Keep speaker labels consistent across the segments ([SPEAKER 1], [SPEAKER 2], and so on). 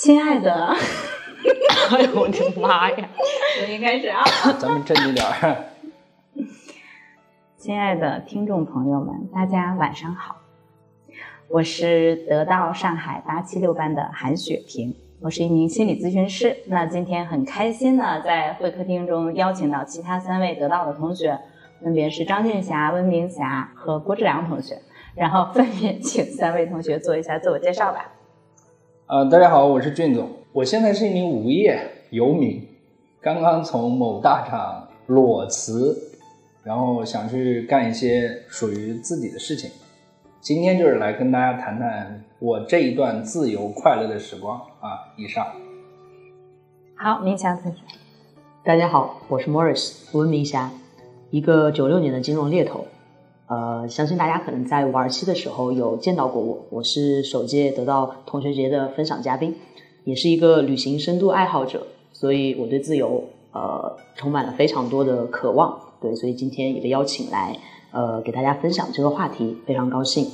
[SPEAKER 1] 亲爱的，哎呦我的妈呀！重新开始啊！
[SPEAKER 2] 咱们正经点儿。
[SPEAKER 1] 亲爱的听众朋友们，大家晚上好，我是得到上海八七六班的韩雪萍，我是一名心理咨询师。那今天很开心呢，在会客厅中邀请到其他三位得到的同学，分别是张俊霞、温明霞和郭志良同学，然后分别请三位同学做一下自我介绍吧。
[SPEAKER 2] 呃，大家好，我是俊总，我现在是一名无业游民，刚刚从某大厂裸辞，然后想去干一些属于自己的事情。今天就是来跟大家谈谈我这一段自由快乐的时光啊。以上。
[SPEAKER 1] 好，明霞同学，
[SPEAKER 3] 大家好，我是 Morris 温明霞，一个九六年的金融猎头。呃，相信大家可能在玩七的时候有见到过我，我是首届得到同学节的分享嘉宾，也是一个旅行深度爱好者，所以我对自由呃充满了非常多的渴望。对，所以今天也被邀请来呃给大家分享这个话题，非常高兴。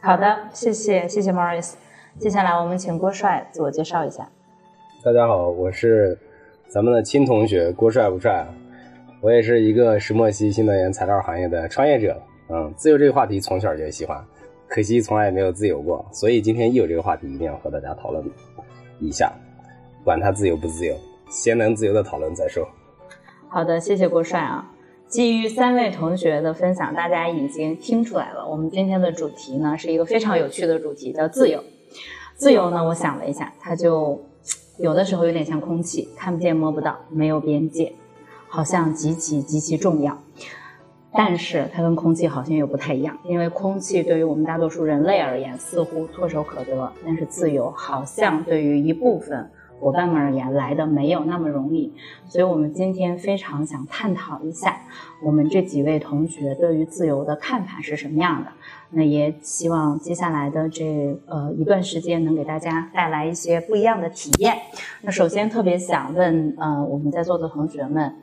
[SPEAKER 1] 好的，谢谢谢谢 Morris。接下来我们请郭帅自我介绍一下。
[SPEAKER 4] 大家好，我是咱们的亲同学郭帅不帅？我也是一个石墨烯新能源材料行业的创业者，嗯，自由这个话题从小就喜欢，可惜从来没有自由过，所以今天一有这个话题，一定要和大家讨论一下，管它自由不自由，先能自由的讨论再说。
[SPEAKER 1] 好的，谢谢郭帅啊。基于三位同学的分享，大家已经听出来了，我们今天的主题呢是一个非常有趣的主题，叫自由。自由呢，我想了一下，它就 有的时候有点像空气，看不见摸不到，没有边界。好像极其极其重要，但是它跟空气好像又不太一样，因为空气对于我们大多数人类而言似乎唾手可得，但是自由好像对于一部分伙伴们而言来的没有那么容易。所以我们今天非常想探讨一下，我们这几位同学对于自由的看法是什么样的。那也希望接下来的这呃一段时间能给大家带来一些不一样的体验。那首先特别想问呃我们在座的同学们，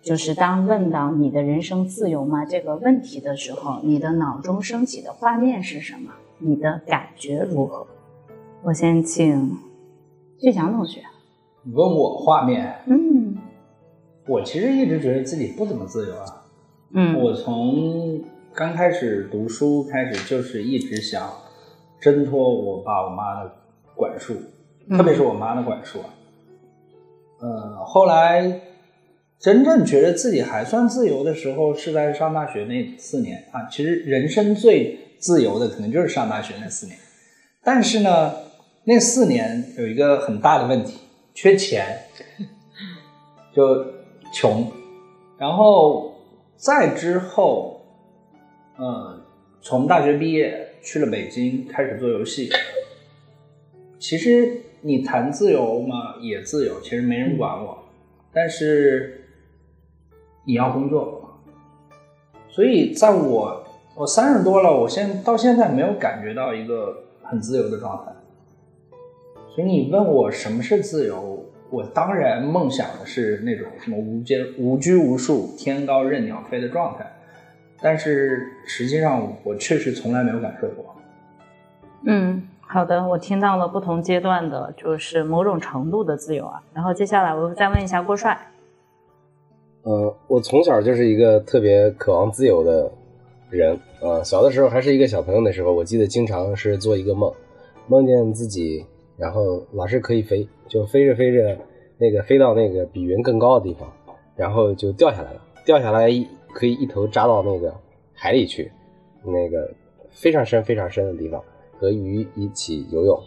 [SPEAKER 1] 就是当问到你的人生自由吗这个问题的时候，你的脑中升起的画面是什么？你的感觉如何？我先请俊强同学。
[SPEAKER 2] 你问我画面？
[SPEAKER 1] 嗯，
[SPEAKER 2] 我其实一直觉得自己不怎么自由啊。
[SPEAKER 1] 嗯，
[SPEAKER 2] 我从。刚开始读书开始就是一直想挣脱我爸我妈的管束，特别是我妈的管束啊。呃，后来真正觉得自己还算自由的时候，是在上大学那四年啊。其实人生最自由的可能就是上大学那四年，但是呢，那四年有一个很大的问题，缺钱，就穷。然后再之后。嗯，从大学毕业去了北京，开始做游戏。其实你谈自由嘛，也自由，其实没人管我。但是你要工作，所以在我我三十多了，我现到现在没有感觉到一个很自由的状态。所以你问我什么是自由，我当然梦想的是那种什么无间无拘无束、天高任鸟飞的状态。但是实际上，我确实从来没有感受过。
[SPEAKER 1] 嗯，好的，我听到了不同阶段的，就是某种程度的自由啊。然后接下来我再问一下郭帅。
[SPEAKER 4] 呃，我从小就是一个特别渴望自由的人。呃，小的时候还是一个小朋友的时候，我记得经常是做一个梦，梦见自己，然后老是可以飞，就飞着飞着，那个飞到那个比云更高的地方，然后就掉下来了，掉下来一。可以一头扎到那个海里去，那个非常深、非常深的地方，和鱼一起游泳。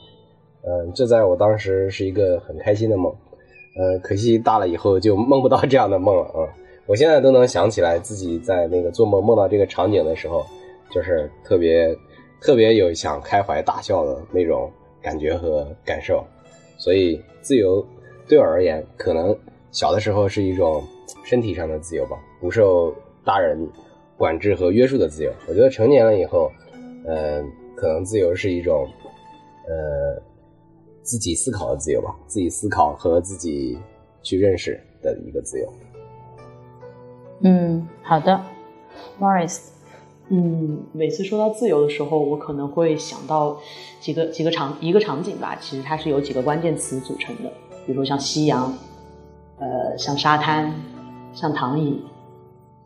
[SPEAKER 4] 嗯，这在我当时是一个很开心的梦。呃，可惜大了以后就梦不到这样的梦了啊！我现在都能想起来自己在那个做梦梦到这个场景的时候，就是特别特别有想开怀大笑的那种感觉和感受。所以，自由对我而言，可能小的时候是一种身体上的自由吧，不受。大人管制和约束的自由，我觉得成年了以后，呃，可能自由是一种，呃，自己思考的自由吧，自己思考和自己去认识的一个自由。
[SPEAKER 1] 嗯，好的，Morris，
[SPEAKER 3] 嗯，每次说到自由的时候，我可能会想到几个几个场一个场景吧。其实它是由几个关键词组成的，比如说像夕阳，呃，像沙滩，像躺椅。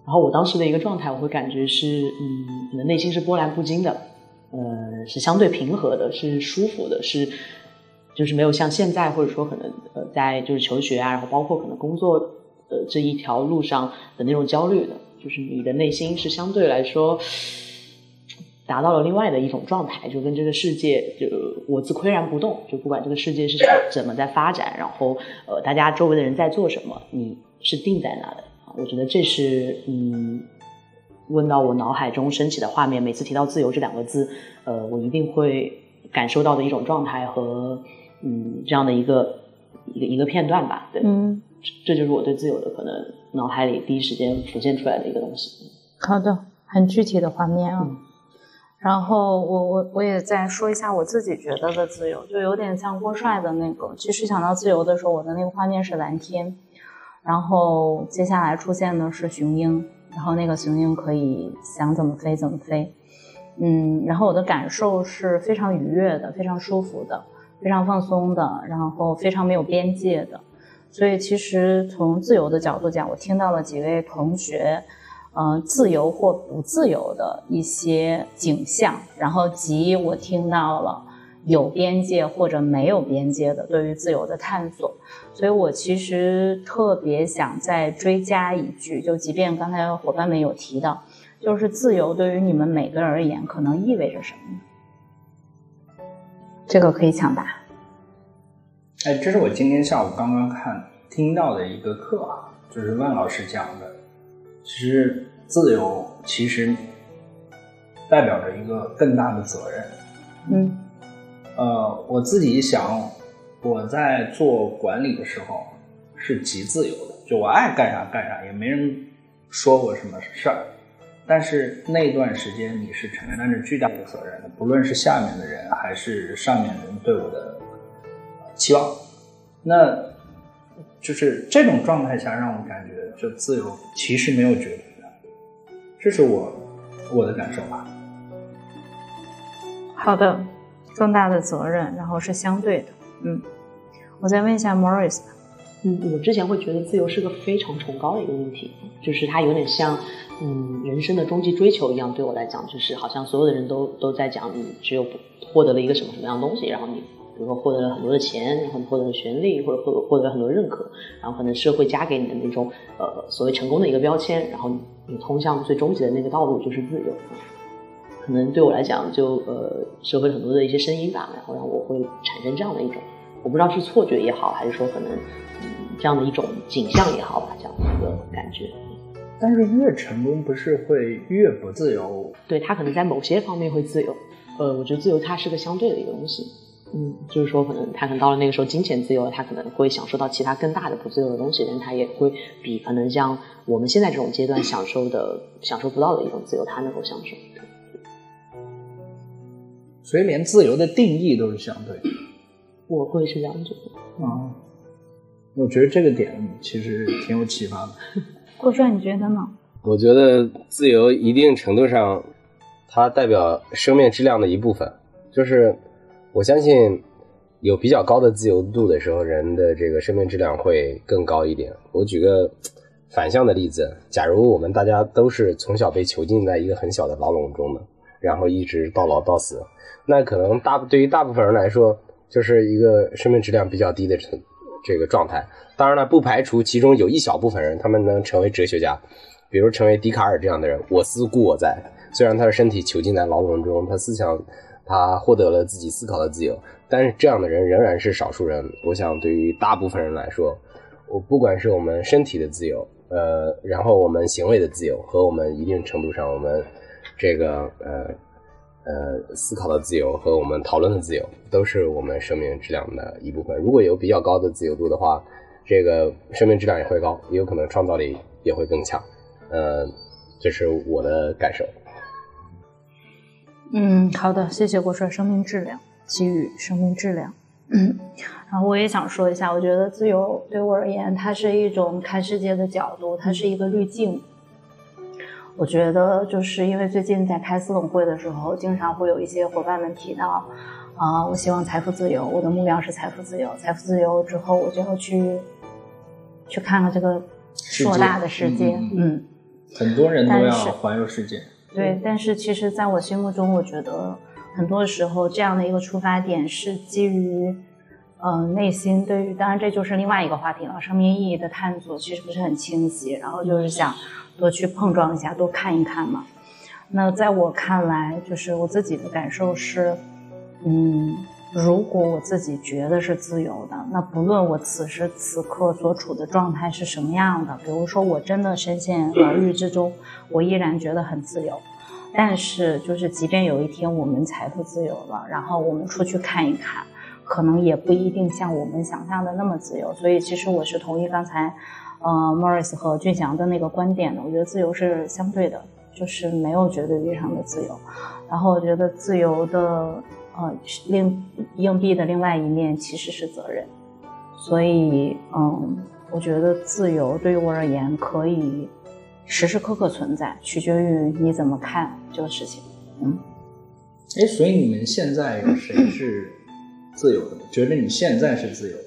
[SPEAKER 3] 然后我当时的一个状态，我会感觉是，嗯，你的内心是波澜不惊的，呃，是相对平和的，是舒服的，是，就是没有像现在或者说可能呃在就是求学啊，然后包括可能工作的这一条路上的那种焦虑的。就是你的内心是相对来说达到了另外的一种状态，就跟这个世界就我自岿然不动，就不管这个世界是怎么在发展，然后呃大家周围的人在做什么，你是定在那的。我觉得这是嗯问到我脑海中升起的画面，每次提到自由这两个字，呃我一定会感受到的一种状态和嗯这样的一个一个一个片段吧。对，
[SPEAKER 1] 嗯，
[SPEAKER 3] 这就是我对自由的可能。脑海里第一时间浮现出来的一个东西。
[SPEAKER 1] 好的，很具体的画面啊。然后我我我也再说一下我自己觉得的自由，就有点像郭帅的那个。其实想到自由的时候，我的那个画面是蓝天，然后接下来出现的是雄鹰，然后那个雄鹰可以想怎么飞怎么飞。嗯，然后我的感受是非常愉悦的，非常舒服的，非常放松的，然后非常没有边界的。所以，其实从自由的角度讲，我听到了几位同学，嗯，自由或不自由的一些景象，然后及我听到了有边界或者没有边界的对于自由的探索。所以我其实特别想再追加一句，就即便刚才伙伴们有提到，就是自由对于你们每个人而言可能意味着什么呢？这个可以抢答。
[SPEAKER 2] 哎，这是我今天下午刚刚看听到的一个课啊，就是万老师讲的。其实自由其实代表着一个更大的责任。
[SPEAKER 1] 嗯，
[SPEAKER 2] 呃，我自己想，我在做管理的时候是极自由的，就我爱干啥干啥，也没人说我什么事儿。但是那段时间你是承担着巨大的责任的，不论是下面的人还是上面人对我的。期望，那就是这种状态下让我感觉，就自由其实没有绝对的，这是我我的感受吧。
[SPEAKER 1] 好的，更大的责任，然后是相对的，嗯，我再问一下 Morris，吧
[SPEAKER 3] 嗯，我之前会觉得自由是个非常崇高的一个问题，就是它有点像嗯人生的终极追求一样，对我来讲，就是好像所有的人都都在讲，你只有获得了一个什么什么样的东西，然后你。比如说获得了很多的钱，然后你获得了权利，或者获获得了很多认可，然后可能社会加给你的那种呃所谓成功的一个标签，然后你通向最终极的那个道路就是自由。可能对我来讲，就呃社会很多的一些声音吧，然后让我会产生这样的一种，我不知道是错觉也好，还是说可能嗯这样的一种景象也好吧，这样的一个感觉。
[SPEAKER 2] 但是越成功不是会越不自由？
[SPEAKER 3] 对他可能在某些方面会自由，呃，我觉得自由它是个相对的一个东西。嗯，就是说，可能他可能到了那个时候，金钱自由了，他可能会享受到其他更大的不自由的东西，但他也会比可能像我们现在这种阶段享受的、享受不到的一种自由，他能够享受。
[SPEAKER 2] 所以，连自由的定义都是相对的。
[SPEAKER 3] 我会是这样觉得。
[SPEAKER 2] 啊，我觉得这个点其实挺有启发的。
[SPEAKER 1] 郭帅，你觉得呢？
[SPEAKER 4] 我觉得自由一定程度上，它代表生命质量的一部分，就是。我相信，有比较高的自由度的时候，人的这个生命质量会更高一点。我举个反向的例子，假如我们大家都是从小被囚禁在一个很小的牢笼中的，然后一直到老到死，那可能大对于大部分人来说，就是一个生命质量比较低的这这个状态。当然了，不排除其中有一小部分人，他们能成为哲学家，比如成为笛卡尔这样的人，我思故我在。虽然他的身体囚禁在牢笼中，他思想。他获得了自己思考的自由，但是这样的人仍然是少数人。我想，对于大部分人来说，我不管是我们身体的自由，呃，然后我们行为的自由，和我们一定程度上我们这个呃呃思考的自由和我们讨论的自由，都是我们生命质量的一部分。如果有比较高的自由度的话，这个生命质量也会高，也有可能创造力也会更强。呃，这是我的感受。
[SPEAKER 1] 嗯，好的，谢谢郭帅。生命质量，给予生命质量。嗯，然后我也想说一下，我觉得自由对我而言，它是一种看世界的角度，它是一个滤镜。我觉得就是因为最近在开私董会的时候，经常会有一些伙伴们提到，啊，我希望财富自由，我的目标是财富自由。财富自由之后，我就要去去看看这个硕大的世界。嗯，
[SPEAKER 2] 很多人都要环游世界。
[SPEAKER 1] 对，但是其实在我心目中，我觉得很多时候这样的一个出发点是基于。嗯，内心对于，当然这就是另外一个话题了。生命意义的探索其实不是很清晰，然后就是想多去碰撞一下，多看一看嘛。那在我看来，就是我自己的感受是，嗯，如果我自己觉得是自由的，那不论我此时此刻所处的状态是什么样的，比如说我真的深陷牢狱之中，我依然觉得很自由。但是，就是即便有一天我们财富自由了，然后我们出去看一看。可能也不一定像我们想象的那么自由，所以其实我是同意刚才，呃，Morris 和俊祥的那个观点呢。我觉得自由是相对的，就是没有绝对意义上的自由。然后我觉得自由的，呃，另硬币的另外一面其实是责任。所以，嗯，我觉得自由对于我而言可以时时刻刻存在，取决于你怎么看这个事情。嗯，
[SPEAKER 2] 哎，所以你们现在有谁是？自由的，觉得你现在是自由的。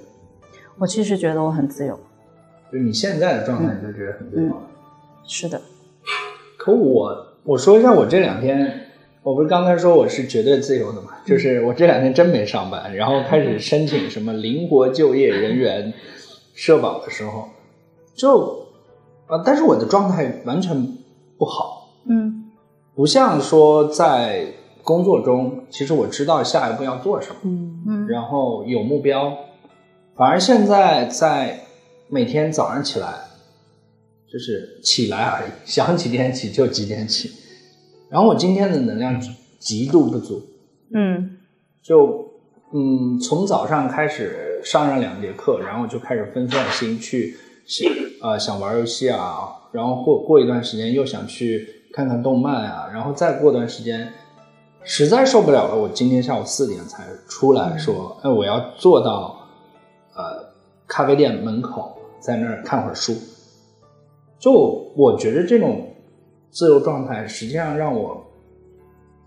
[SPEAKER 1] 我其实觉得我很自由。
[SPEAKER 2] 就你现在的状态，你就觉得很自由。
[SPEAKER 1] 是的。
[SPEAKER 2] 可我我说一下，我这两天，我不是刚才说我是绝对自由的嘛？就是我这两天真没上班，然后开始申请什么灵活就业人员社保的时候，就啊，但是我的状态完全不好。
[SPEAKER 1] 嗯。
[SPEAKER 2] 不像说在。工作中，其实我知道下一步要做什么，
[SPEAKER 1] 嗯嗯，
[SPEAKER 2] 然后有目标。反而现在在每天早上起来，就是起来而已，想几点起就几点起。然后我今天的能量极度不足，
[SPEAKER 1] 嗯，
[SPEAKER 2] 就嗯从早上开始上上两节课，然后就开始分散心去想啊想玩游戏啊，然后过过一段时间又想去看看动漫啊，然后再过段时间。实在受不了了，我今天下午四点才出来说，哎，我要坐到，呃，咖啡店门口，在那儿看会儿书。就我觉得这种自由状态，实际上让我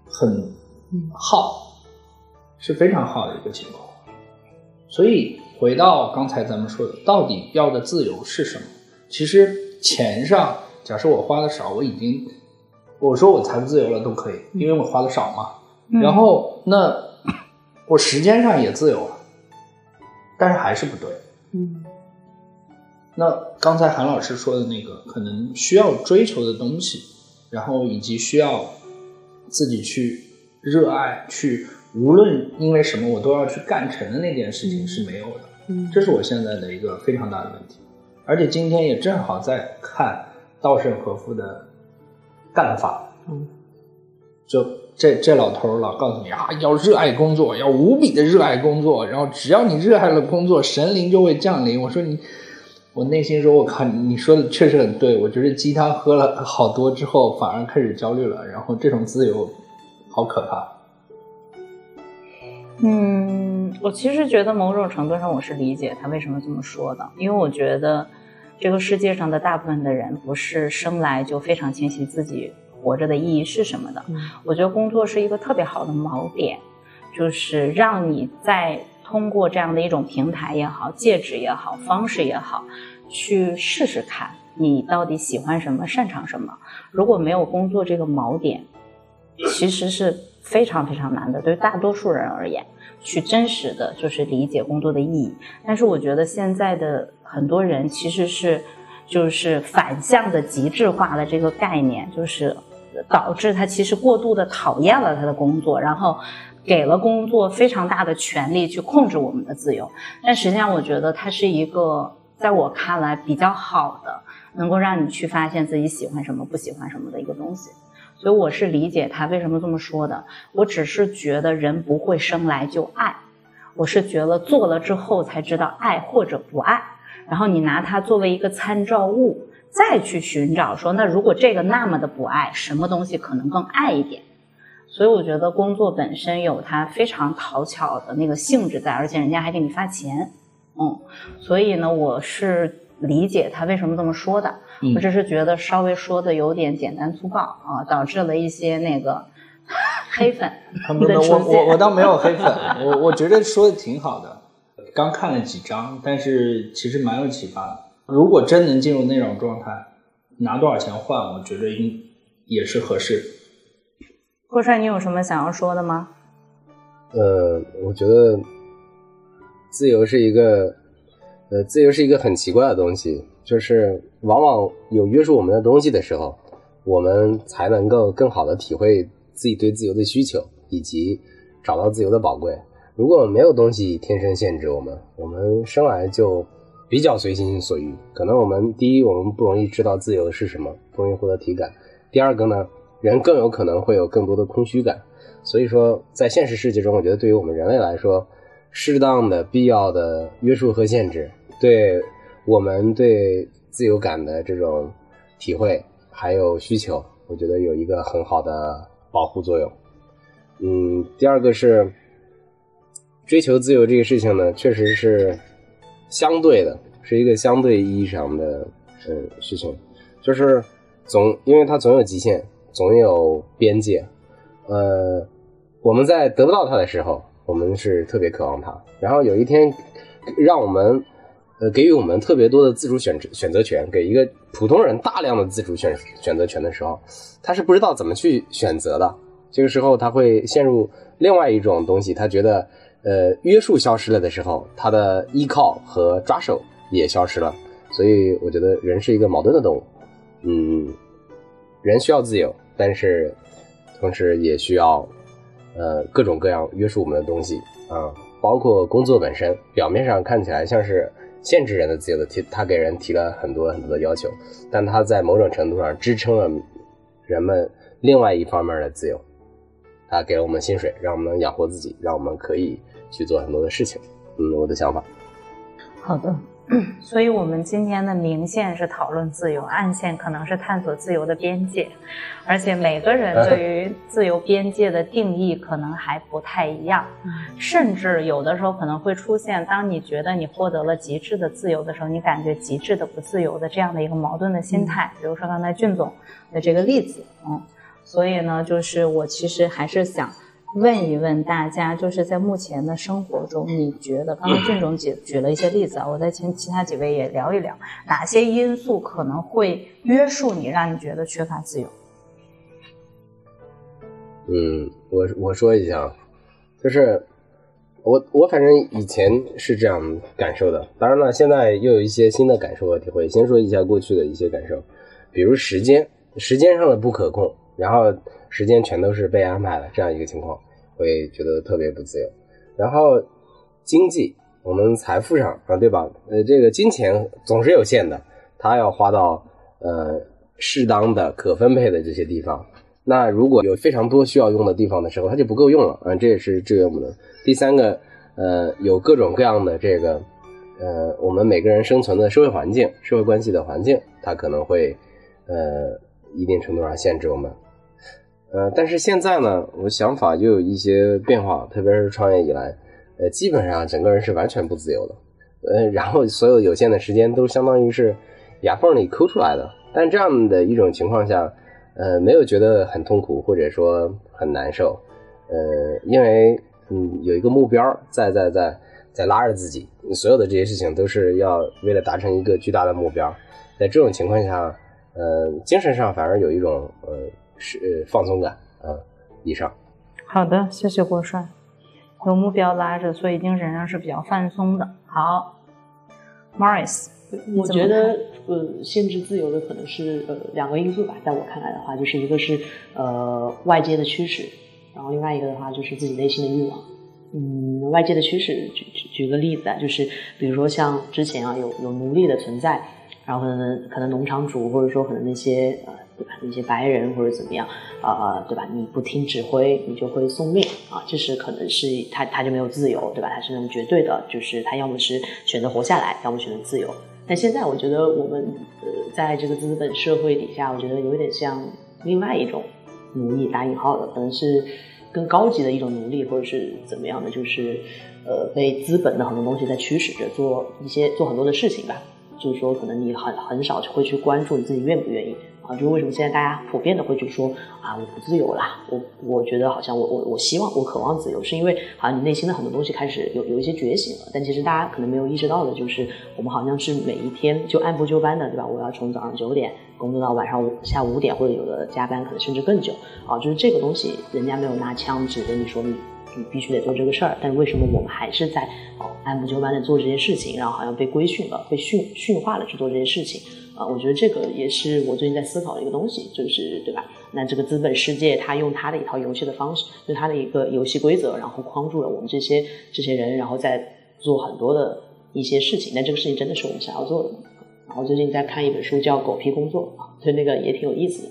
[SPEAKER 2] 很耗，是非常耗的一个情况。所以回到刚才咱们说的，到底要的自由是什么？其实钱上，假设我花的少，我已经。我说我财富自由了都可以，因为我花的少嘛。然后那我时间上也自由了，但是还是不对。
[SPEAKER 1] 嗯。
[SPEAKER 2] 那刚才韩老师说的那个，可能需要追求的东西，然后以及需要自己去热爱、去无论因为什么我都要去干成的那件事情是没有的。
[SPEAKER 1] 嗯。
[SPEAKER 2] 这是我现在的一个非常大的问题，而且今天也正好在看稻盛和夫的。干法，
[SPEAKER 1] 嗯，
[SPEAKER 2] 就这这老头老告诉你啊，要热爱工作，要无比的热爱工作，然后只要你热爱了工作，神灵就会降临。我说你，我内心说，我靠，你说的确实很对。我觉得鸡汤喝了好多之后，反而开始焦虑了。然后这种自由，好可怕。
[SPEAKER 1] 嗯，我其实觉得某种程度上我是理解他为什么这么说的，因为我觉得。这个世界上的大部分的人不是生来就非常清晰自己活着的意义是什么的。我觉得工作是一个特别好的锚点，就是让你在通过这样的一种平台也好、介质也好、方式也好，去试试看你到底喜欢什么、擅长什么。如果没有工作这个锚点，其实是非常非常难的，对大多数人而言。去真实的就是理解工作的意义，但是我觉得现在的很多人其实是，就是反向的极致化的这个概念，就是导致他其实过度的讨厌了他的工作，然后给了工作非常大的权利去控制我们的自由。但实际上，我觉得它是一个在我看来比较好的，能够让你去发现自己喜欢什么、不喜欢什么的一个东西。所以我是理解他为什么这么说的。我只是觉得人不会生来就爱，我是觉得做了之后才知道爱或者不爱。然后你拿它作为一个参照物，再去寻找说，那如果这个那么的不爱，什么东西可能更爱一点？所以我觉得工作本身有它非常讨巧的那个性质在，而且人家还给你发钱，嗯。所以呢，我是理解他为什么这么说的。
[SPEAKER 3] 嗯
[SPEAKER 1] 我只是觉得稍微说的有点简单粗暴啊，导致了一些那个 黑粉
[SPEAKER 2] 我我我倒没有黑粉，我我觉得说的挺好的。刚看了几章，但是其实蛮有启发的。如果真能进入那种状态，拿多少钱换，我觉得应也是合适。
[SPEAKER 1] 郭帅，你有什么想要说的吗？
[SPEAKER 4] 呃，我觉得自由是一个，呃，自由是一个很奇怪的东西，就是往往有约束我们的东西的时候，我们才能够更好的体会自己对自由的需求，以及找到自由的宝贵。如果没有东西天生限制我们，我们生来就比较随心所欲。可能我们第一，我们不容易知道自由是什么，不容易获得体感；第二个呢，人更有可能会有更多的空虚感。所以说，在现实世界中，我觉得对于我们人类来说，适当的、必要的约束和限制，对我们对自由感的这种体会还有需求，我觉得有一个很好的保护作用。嗯，第二个是追求自由这个事情呢，确实是相对的，是一个相对意义上的嗯事情，就是总因为它总有极限，总有边界。呃，我们在得不到它的时候，我们是特别渴望它。然后有一天，让我们呃给予我们特别多的自主选择选择权，给一个普通人大量的自主选选择权的时候，他是不知道怎么去选择的。这个时候，他会陷入另外一种东西，他觉得呃约束消失了的时候，他的依靠和抓手也消失了。所以，我觉得人是一个矛盾的动物。嗯，人需要自由，但是。同时也需要，呃，各种各样约束我们的东西啊，包括工作本身，表面上看起来像是限制人的自由的提，他给人提了很多很多的要求，但他在某种程度上支撑了人们另外一方面的自由，他给了我们薪水，让我们养活自己，让我们可以去做很多的事情。嗯，我的想法。
[SPEAKER 1] 好的，所以我们今天的明线是讨论自由，暗线可能是探索自由的边界，而且每个人对于自由边界的定义可能还不太一样，甚至有的时候可能会出现，当你觉得你获得了极致的自由的时候，你感觉极致的不自由的这样的一个矛盾的心态。比如说刚才俊总的这个例子，嗯，所以呢，就是我其实还是想。问一问大家，就是在目前的生活中，你觉得刚才俊总举举了一些例子啊，我再请其他几位也聊一聊，哪些因素可能会约束你，让你觉得缺乏自由？
[SPEAKER 4] 嗯，我我说一下，就是我我反正以前是这样感受的，当然了，现在又有一些新的感受和体会。先说一下过去的一些感受，比如时间，时间上的不可控，然后。时间全都是被安排的，这样一个情况会觉得特别不自由。然后经济，我们财富上啊，对吧？呃，这个金钱总是有限的，它要花到呃适当的可分配的这些地方。那如果有非常多需要用的地方的时候，它就不够用了啊，这也是制约我们的。第三个，呃，有各种各样的这个呃，我们每个人生存的社会环境、社会关系的环境，它可能会呃一定程度上限制我们。呃，但是现在呢，我想法又有一些变化，特别是创业以来，呃，基本上整个人是完全不自由的，呃，然后所有有限的时间都相当于是牙缝里抠出来的。但这样的一种情况下，呃，没有觉得很痛苦或者说很难受，呃，因为嗯有一个目标在在在在拉着自己，所有的这些事情都是要为了达成一个巨大的目标，在这种情况下，呃，精神上反而有一种呃。是呃放松感啊，以上。
[SPEAKER 1] 好的，谢谢郭帅。有目标拉着，所以精神上是比较放松的。好，Morris，
[SPEAKER 3] 我觉得呃，限制自由的可能是呃两个因素吧。在我看来的话，就是一个是呃外界的驱使，然后另外一个的话就是自己内心的欲望。嗯，外界的驱使，举举举个例子啊，就是比如说像之前啊有有奴隶的存在，然后可能可能农场主或者说可能那些呃。对吧？一些白人或者怎么样，啊，对吧？你不听指挥，你就会送命啊！这是可能是他他就没有自由，对吧？他是那种绝对的，就是他要么是选择活下来，要么选择自由。但现在我觉得我们呃，在这个资本社会底下，我觉得有点像另外一种奴隶打引号的，可能是更高级的一种奴隶，或者是怎么样的，就是呃，被资本的很多东西在驱使着做一些做很多的事情吧。就是说可能你很很少会去关注你自己愿不愿意啊，就是为什么现在大家普遍的会去说啊我不自由啦，我我觉得好像我我我希望我渴望自由，是因为好像你内心的很多东西开始有有一些觉醒了，但其实大家可能没有意识到的就是我们好像是每一天就按部就班的，对吧？我要从早上九点工作到晚上五下午五点，或者有的加班可能甚至更久啊，就是这个东西人家没有拿枪指着你说你。你必须得做这个事儿，但是为什么我们还是在哦按部就班的做这些事情，然后好像被规训了、被训训化了去做这些事情啊？我觉得这个也是我最近在思考的一个东西，就是对吧？那这个资本世界它用它的一套游戏的方式，就它的一个游戏规则，然后框住了我们这些这些人，然后再做很多的一些事情。但这个事情真的是我们想要做的吗？然后最近在看一本书叫《狗屁工作》啊，所以那个也挺有意思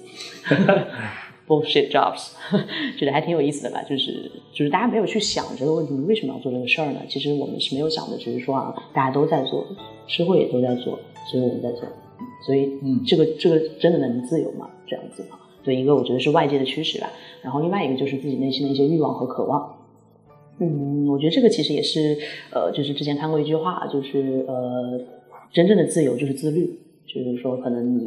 [SPEAKER 3] 的。bullshit jobs，觉得还挺有意思的吧？就是就是大家没有去想这个问题，为什么要做这个事儿呢？其实我们是没有想的，只是说啊，大家都在做，社会也都在做，所以我们在做。所以，嗯，这个这个真的能自由吗？这样子啊？对，一个我觉得是外界的驱使吧，然后另外一个就是自己内心的一些欲望和渴望。嗯，我觉得这个其实也是呃，就是之前看过一句话，就是呃，真正的自由就是自律，就是说可能你。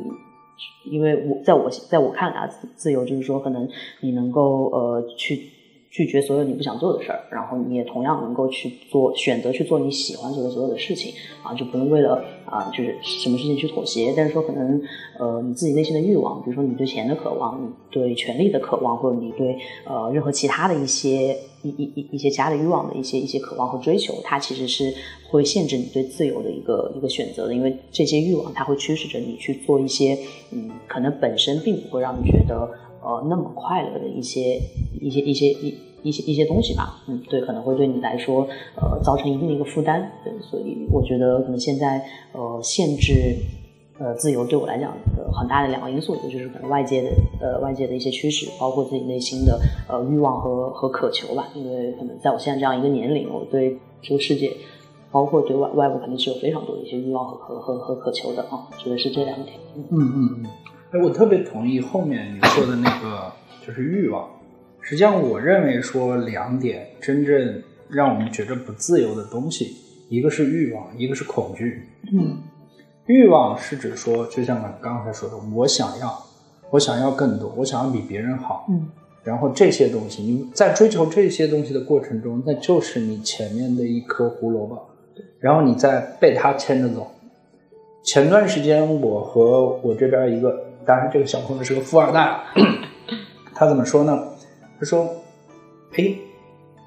[SPEAKER 3] 因为我在我在我看来啊，自由就是说，可能你能够呃去拒绝所有你不想做的事儿，然后你也同样能够去做选择去做你喜欢做的所有的事情啊，就不用为了啊就是什么事情去妥协。但是说可能呃你自己内心的欲望，比如说你对钱的渴望，你对权力的渴望，或者你对呃任何其他的一些一一一一些家的欲望的一些一些渴望和追求，它其实是。会限制你对自由的一个一个选择的，因为这些欲望它会驱使着你去做一些，嗯，可能本身并不会让你觉得呃那么快乐的一些一些一些一一些一些东西吧，嗯，对，可能会对你来说呃造成一定的一个负担，对，所以我觉得可能现在呃限制呃自由对我来讲的很大的两个因素，一个就是可能外界的呃外界的一些驱使，包括自己内心的呃欲望和和渴求吧，因为可能在我现在这样一个年龄，我对这个世界。包括对外外部肯定是有非常多的一些欲望和和和和渴求的啊，觉得是这两点。
[SPEAKER 2] 嗯嗯嗯，哎，我特别同意后面你说的那个，就是欲望。实际上，我认为说两点真正让我们觉得不自由的东西，一个是欲望，一个是恐惧。
[SPEAKER 3] 嗯，
[SPEAKER 2] 欲望是指说，就像刚才说的，我想要，我想要更多，我想要比别人好。
[SPEAKER 3] 嗯。
[SPEAKER 2] 然后这些东西，你在追求这些东西的过程中，那就是你前面的一颗胡萝卜。然后你再被它牵着走。前段时间，我和我这边一个，当然这个小朋友是个富二代，他怎么说呢？他说：“嘿，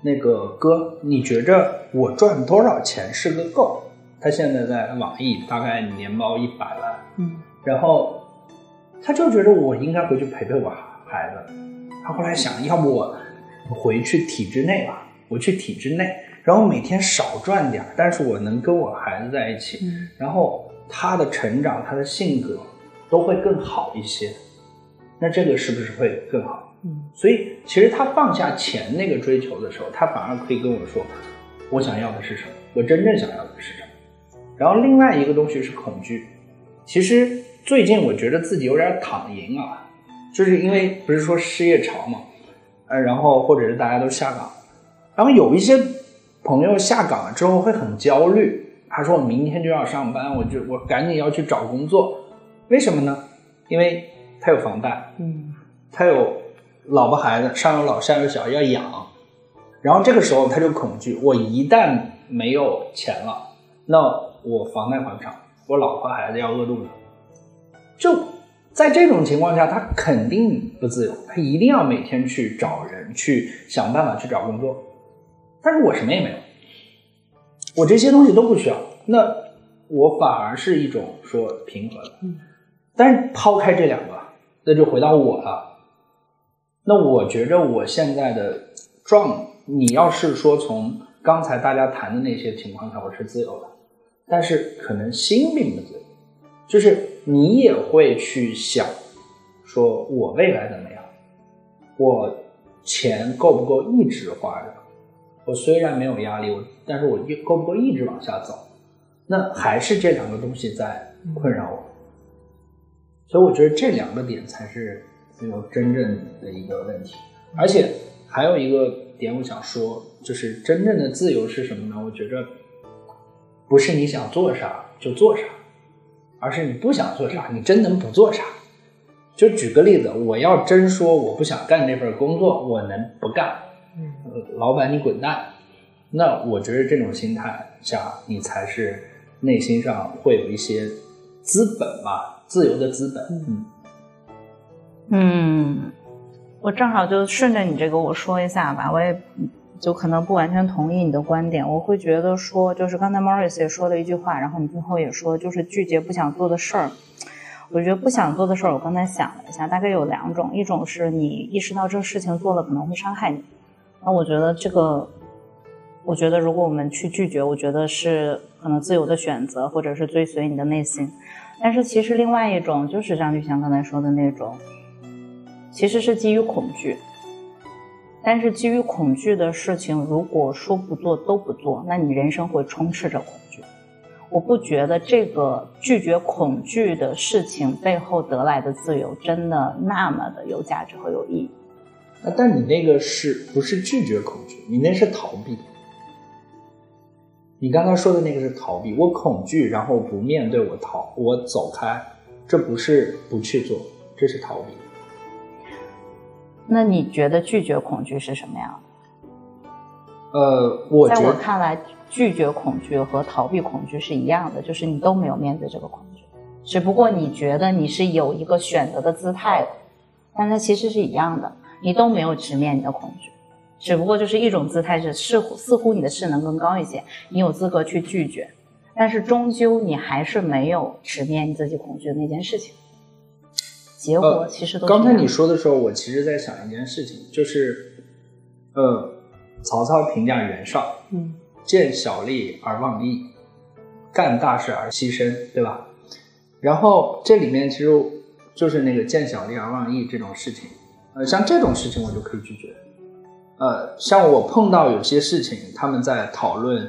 [SPEAKER 2] 那个哥，你觉着我赚多少钱是个够？”他现在在网易，大概年包一百万。
[SPEAKER 3] 嗯。
[SPEAKER 2] 然后他就觉得我应该回去陪陪我孩子。他后来想，要不我回去体制内吧？我去体制内。然后每天少赚点但是我能跟我孩子在一起，然后他的成长、他的性格都会更好一些，那这个是不是会更好？
[SPEAKER 3] 嗯，
[SPEAKER 2] 所以其实他放下钱那个追求的时候，他反而可以跟我说，我想要的是什么，我真正想要的是什么。然后另外一个东西是恐惧，其实最近我觉得自己有点躺赢啊，就是因为不是说失业潮嘛，呃，然后或者是大家都下岗，然后有一些。朋友下岗了之后会很焦虑，他说我明天就要上班，我就我赶紧要去找工作，为什么呢？因为他有房贷，
[SPEAKER 3] 嗯，
[SPEAKER 2] 他有老婆孩子，上有老下有小要养，然后这个时候他就恐惧，我一旦没有钱了，那我房贷还不上，我老婆孩子要饿肚子，就在这种情况下，他肯定不自由，他一定要每天去找人去想办法去找工作。但是我什么也没有，我这些东西都不需要，那我反而是一种说平和的。
[SPEAKER 3] 嗯，
[SPEAKER 2] 但是抛开这两个，那就回到我了。那我觉着我现在的状，你要是说从刚才大家谈的那些情况下，我是自由的，但是可能心并不自由，就是你也会去想，说我未来怎么样，我钱够不够一直花着。我虽然没有压力，我但是我够不够一直往下走？那还是这两个东西在困扰我。所以我觉得这两个点才是自由真正的一个问题。而且还有一个点，我想说，就是真正的自由是什么呢？我觉着不是你想做啥就做啥，而是你不想做啥，你真能不做啥。就举个例子，我要真说我不想干这份工作，我能不干？嗯，老板你滚蛋。那我觉得这种心态下，你才是内心上会有一些资本吧，自由的资本。嗯
[SPEAKER 1] 嗯，我正好就顺着你这个我说一下吧，我也就可能不完全同意你的观点。我会觉得说，就是刚才 Morris 也说了一句话，然后你最后也说，就是拒绝不想做的事儿。我觉得不想做的事儿，我刚才想了一下，大概有两种，一种是你意识到这个事情做了可能会伤害你，那我觉得这个，我觉得如果我们去拒绝，我觉得是可能自由的选择，或者是追随你的内心。但是其实另外一种就是张玉祥刚才说的那种，其实是基于恐惧。但是基于恐惧的事情，如果说不做都不做，那你人生会充斥着恐惧。我不觉得这个拒绝恐惧的事情背后得来的自由真的那么的有价值和有意义。
[SPEAKER 2] 啊，但你那个是不是拒绝恐惧？你那是逃避。你刚才说的那个是逃避，我恐惧，然后不面对，我逃，我走开，这不是不去做，这是逃避。
[SPEAKER 1] 那你觉得拒绝恐惧是什么样的？
[SPEAKER 2] 呃，我
[SPEAKER 1] 在我看来。拒绝恐惧和逃避恐惧是一样的，就是你都没有面对这个恐惧，只不过你觉得你是有一个选择的姿态的，但它其实是一样的，你都没有直面你的恐惧，只不过就是一种姿态是似乎似乎你的势能更高一些，你有资格去拒绝，但是终究你还是没有直面你自己恐惧的那件事情，结果其实都。
[SPEAKER 2] 刚才你说的时候，我其实在想一件事情，就是，呃，曹操评价袁绍，嗯。见小利而忘义，干大事而牺牲，对吧？然后这里面其实就是那个见小利而忘义这种事情，呃，像这种事情我就可以拒绝。呃，像我碰到有些事情，他们在讨论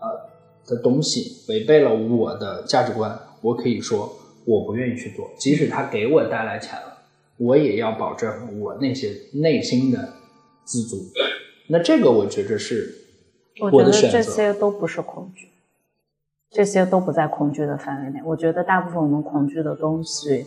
[SPEAKER 2] 呃的东西违背了我的价值观，我可以说我不愿意去做，即使他给我带来钱了，我也要保证我那些内心的自足。那这个我觉着是。
[SPEAKER 1] 我觉得这些都不是恐惧，这些都不在恐惧的范围内。我觉得大部分我们恐惧的东西，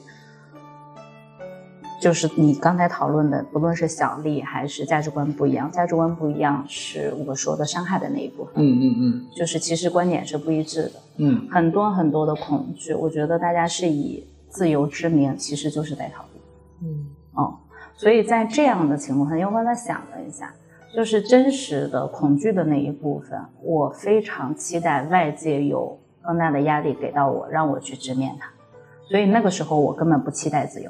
[SPEAKER 1] 就是你刚才讨论的，不论是小利还是价值观不一样，价值观不一样是我说的伤害的那一部分。
[SPEAKER 2] 嗯嗯嗯，
[SPEAKER 1] 就是其实观点是不一致的。
[SPEAKER 2] 嗯，
[SPEAKER 1] 很多很多的恐惧，我觉得大家是以自由之名，其实就是在逃避。
[SPEAKER 3] 嗯，
[SPEAKER 1] 哦，所以在这样的情况下，因为我刚才想了一下。就是真实的恐惧的那一部分，我非常期待外界有更大的压力给到我，让我去直面它。所以那个时候我根本不期待自由，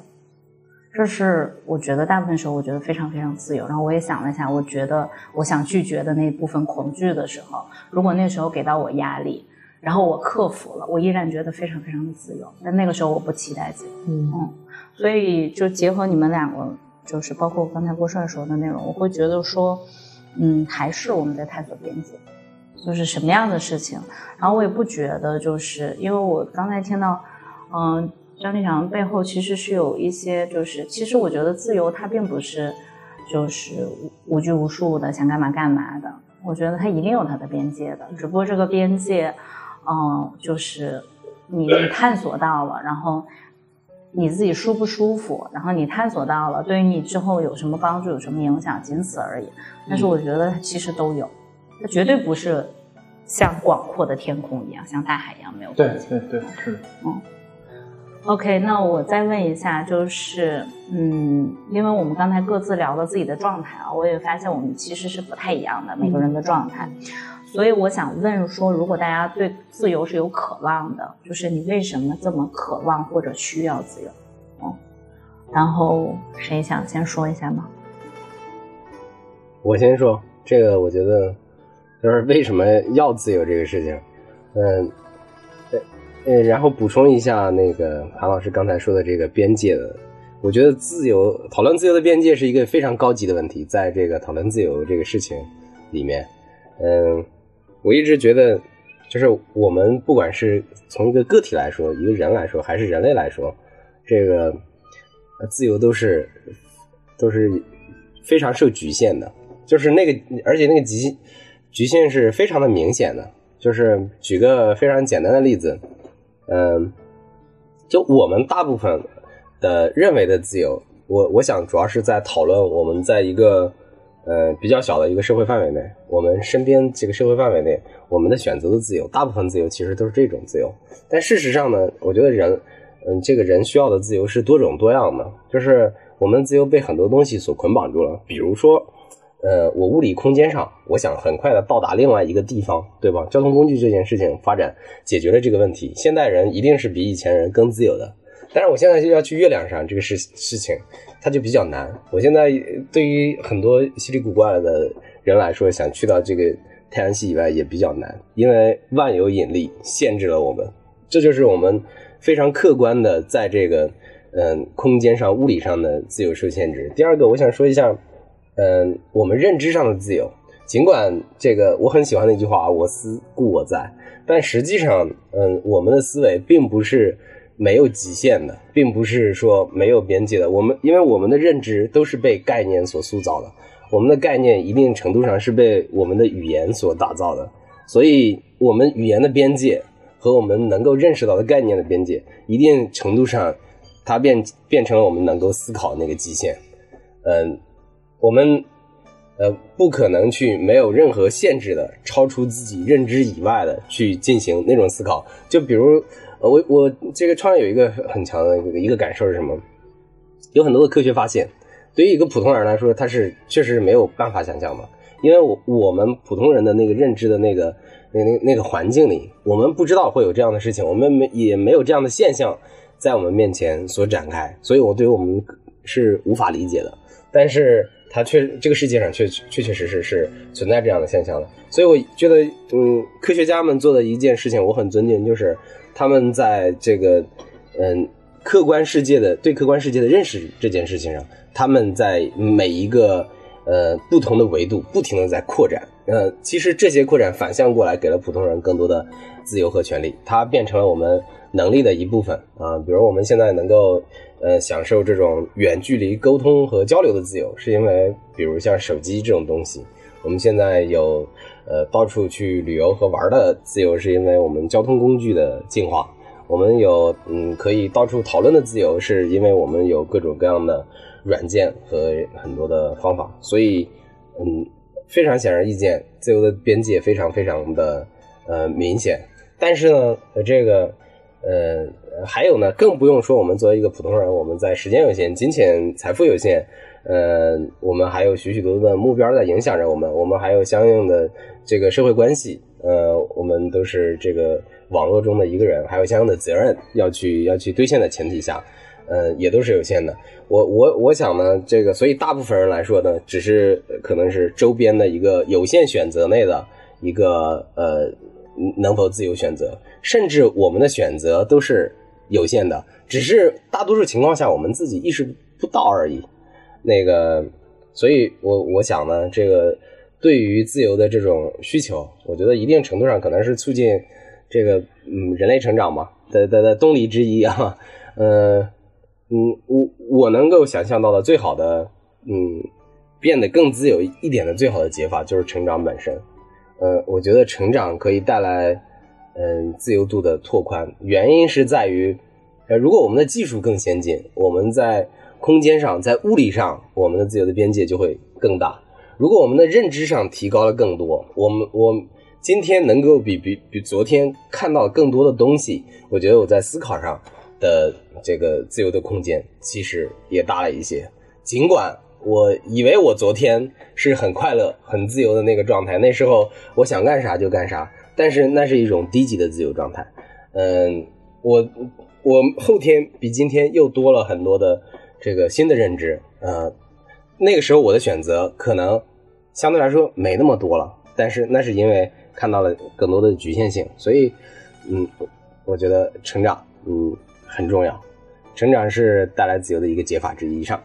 [SPEAKER 1] 这是我觉得大部分时候我觉得非常非常自由。然后我也想了一下，我觉得我想拒绝的那部分恐惧的时候，如果那时候给到我压力，然后我克服了，我依然觉得非常非常的自由。但那个时候我不期待自由，
[SPEAKER 3] 嗯
[SPEAKER 1] 嗯，所以就结合你们两个。就是包括刚才郭帅说的内容，我会觉得说，嗯，还是我们在探索边界，就是什么样的事情。然后我也不觉得，就是因为我刚才听到，嗯，张立强背后其实是有一些，就是其实我觉得自由它并不是就是无拘无束的想干嘛干嘛的，我觉得它一定有它的边界的，只不过这个边界，嗯，就是你你探索到了，然后。你自己舒不舒服，然后你探索到了，对于你之后有什么帮助，有什么影响，仅此而已。但是我觉得它其实都有，它绝对不是像广阔的天空一样，像大海一样没有
[SPEAKER 2] 对对对，是的。
[SPEAKER 1] 嗯。OK，那我再问一下，就是嗯，因为我们刚才各自聊了自己的状态啊，我也发现我们其实是不太一样的，每个人的状态。所以我想问说，如果大家对自由是有渴望的，就是你为什么这么渴望或者需要自由？嗯，然后谁想先说一下吗？
[SPEAKER 4] 我先说这个，我觉得就是为什么要自由这个事情，嗯，呃，然后补充一下那个韩老师刚才说的这个边界的，我觉得自由讨论自由的边界是一个非常高级的问题，在这个讨论自由这个事情里面，嗯。我一直觉得，就是我们不管是从一个个体来说，一个人来说，还是人类来说，这个自由都是都是非常受局限的。就是那个，而且那个局局限是非常的明显的。就是举个非常简单的例子，嗯，就我们大部分的认为的自由，我我想主要是在讨论我们在一个呃比较小的一个社会范围内，我们身边这个社会范围内，我们的选择的自由，大部分自由其实都是这种自由。但事实上呢，我觉得人，嗯，这个人需要的自由是多种多样的，就是我们自由被很多东西所捆绑住了，比如说。呃，我物理空间上，我想很快的到达另外一个地方，对吧？交通工具这件事情发展解决了这个问题，现代人一定是比以前人更自由的。但是我现在就要去月亮上，这个事事情它就比较难。我现在对于很多稀里古怪的人来说，想去到这个太阳系以外也比较难，因为万有引力限制了我们。这就是我们非常客观的在这个嗯空间上、物理上的自由受限制。第二个，我想说一下。嗯，我们认知上的自由，尽管这个我很喜欢那句话“我思故我在”，但实际上，嗯，我们的思维并不是没有极限的，并不是说没有边界的。我们因为我们的认知都是被概念所塑造的，我们的概念一定程度上是被我们的语言所打造的，所以，我们语言的边界和我们能够认识到的概念的边界，一定程度上，它变变成了我们能够思考那个极限。嗯。我们，呃，不可能去没有任何限制的超出自己认知以外的去进行那种思考。就比如，呃，我我这个创业有一个很强的一个感受是什么？有很多的科学发现，对于一个普通人来说，他是确实没有办法想象的。因为我我们普通人的那个认知的那个那那那个环境里，我们不知道会有这样的事情，我们没也没有这样的现象在我们面前所展开，所以我对于我们是无法理解的。但是。它确这个世界上确确确实实是存在这样的现象的，所以我觉得，嗯，科学家们做的一件事情我很尊敬，就是他们在这个，嗯，客观世界的对客观世界的认识这件事情上，他们在每一个呃不同的维度不停的在扩展，呃，其实这些扩展反向过来给了普通人更多的自由和权利，它变成了我们能力的一部分啊，比如我们现在能够。呃，享受这种远距离沟通和交流的自由，是因为比如像手机这种东西，我们现在有呃到处去旅游和玩的自由，是因为我们交通工具的进化；我们有嗯可以到处讨论的自由，是因为我们有各种各样的软件和很多的方法。所以，嗯，非常显而易见，自由的边界非常非常的呃明显。但是呢，这个呃。还有呢，更不用说我们作为一个普通人，我们在时间有限、金钱、财富有限，呃，我们还有许许多多的目标在影响着我们，我们还有相应的这个社会关系，呃，我们都是这个网络中的一个人，还有相应的责任要去要去兑现的前提下，呃，也都是有限的。我我我想呢，这个所以大部分人来说呢，只是可能是周边的一个有限选择内的一个呃，能否自由选择，甚至我们的选择都是。有限的，只是大多数情况下我们自己意识不到而已。那个，所以我我想呢，这个对于自由的这种需求，我觉得一定程度上可能是促进这个嗯人类成长嘛的的的动力之一啊。嗯 嗯，我我能够想象到的最好的嗯变得更自由一点的最好的解法就是成长本身。呃，我觉得成长可以带来。嗯，自由度的拓宽，原因是在于，呃，如果我们的技术更先进，我们在空间上、在物理上，我们的自由的边界就会更大。如果我们的认知上提高了更多，我们我今天能够比比比昨天看到更多的东西，我觉得我在思考上的这个自由的空间其实也大了一些。尽管我以为我昨天是很快乐、很自由的那个状态，那时候我想干啥就干啥。但是那是一种低级的自由状态，嗯，我我后天比今天又多了很多的这个新的认知，呃，那个时候我的选择可能相对来说没那么多了，但是那是因为看到了更多的局限性，所以，嗯，我觉得成长，嗯，很重要，成长是带来自由的一个解法之一上。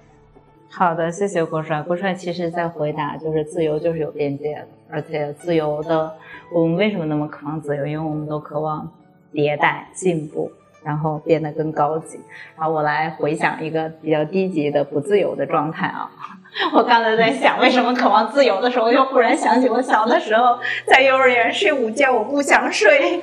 [SPEAKER 1] 好的，谢谢郭帅。郭帅其实在回答，就是自由就是有边界的，而且自由的，我们为什么那么渴望自由？因为我们都渴望迭代、进步，然后变得更高级。然后我来回想一个比较低级的不自由的状态啊。我刚才在想，为什么渴望自由的时候，又忽然想起我小的时候在幼儿园睡午觉，我不想睡。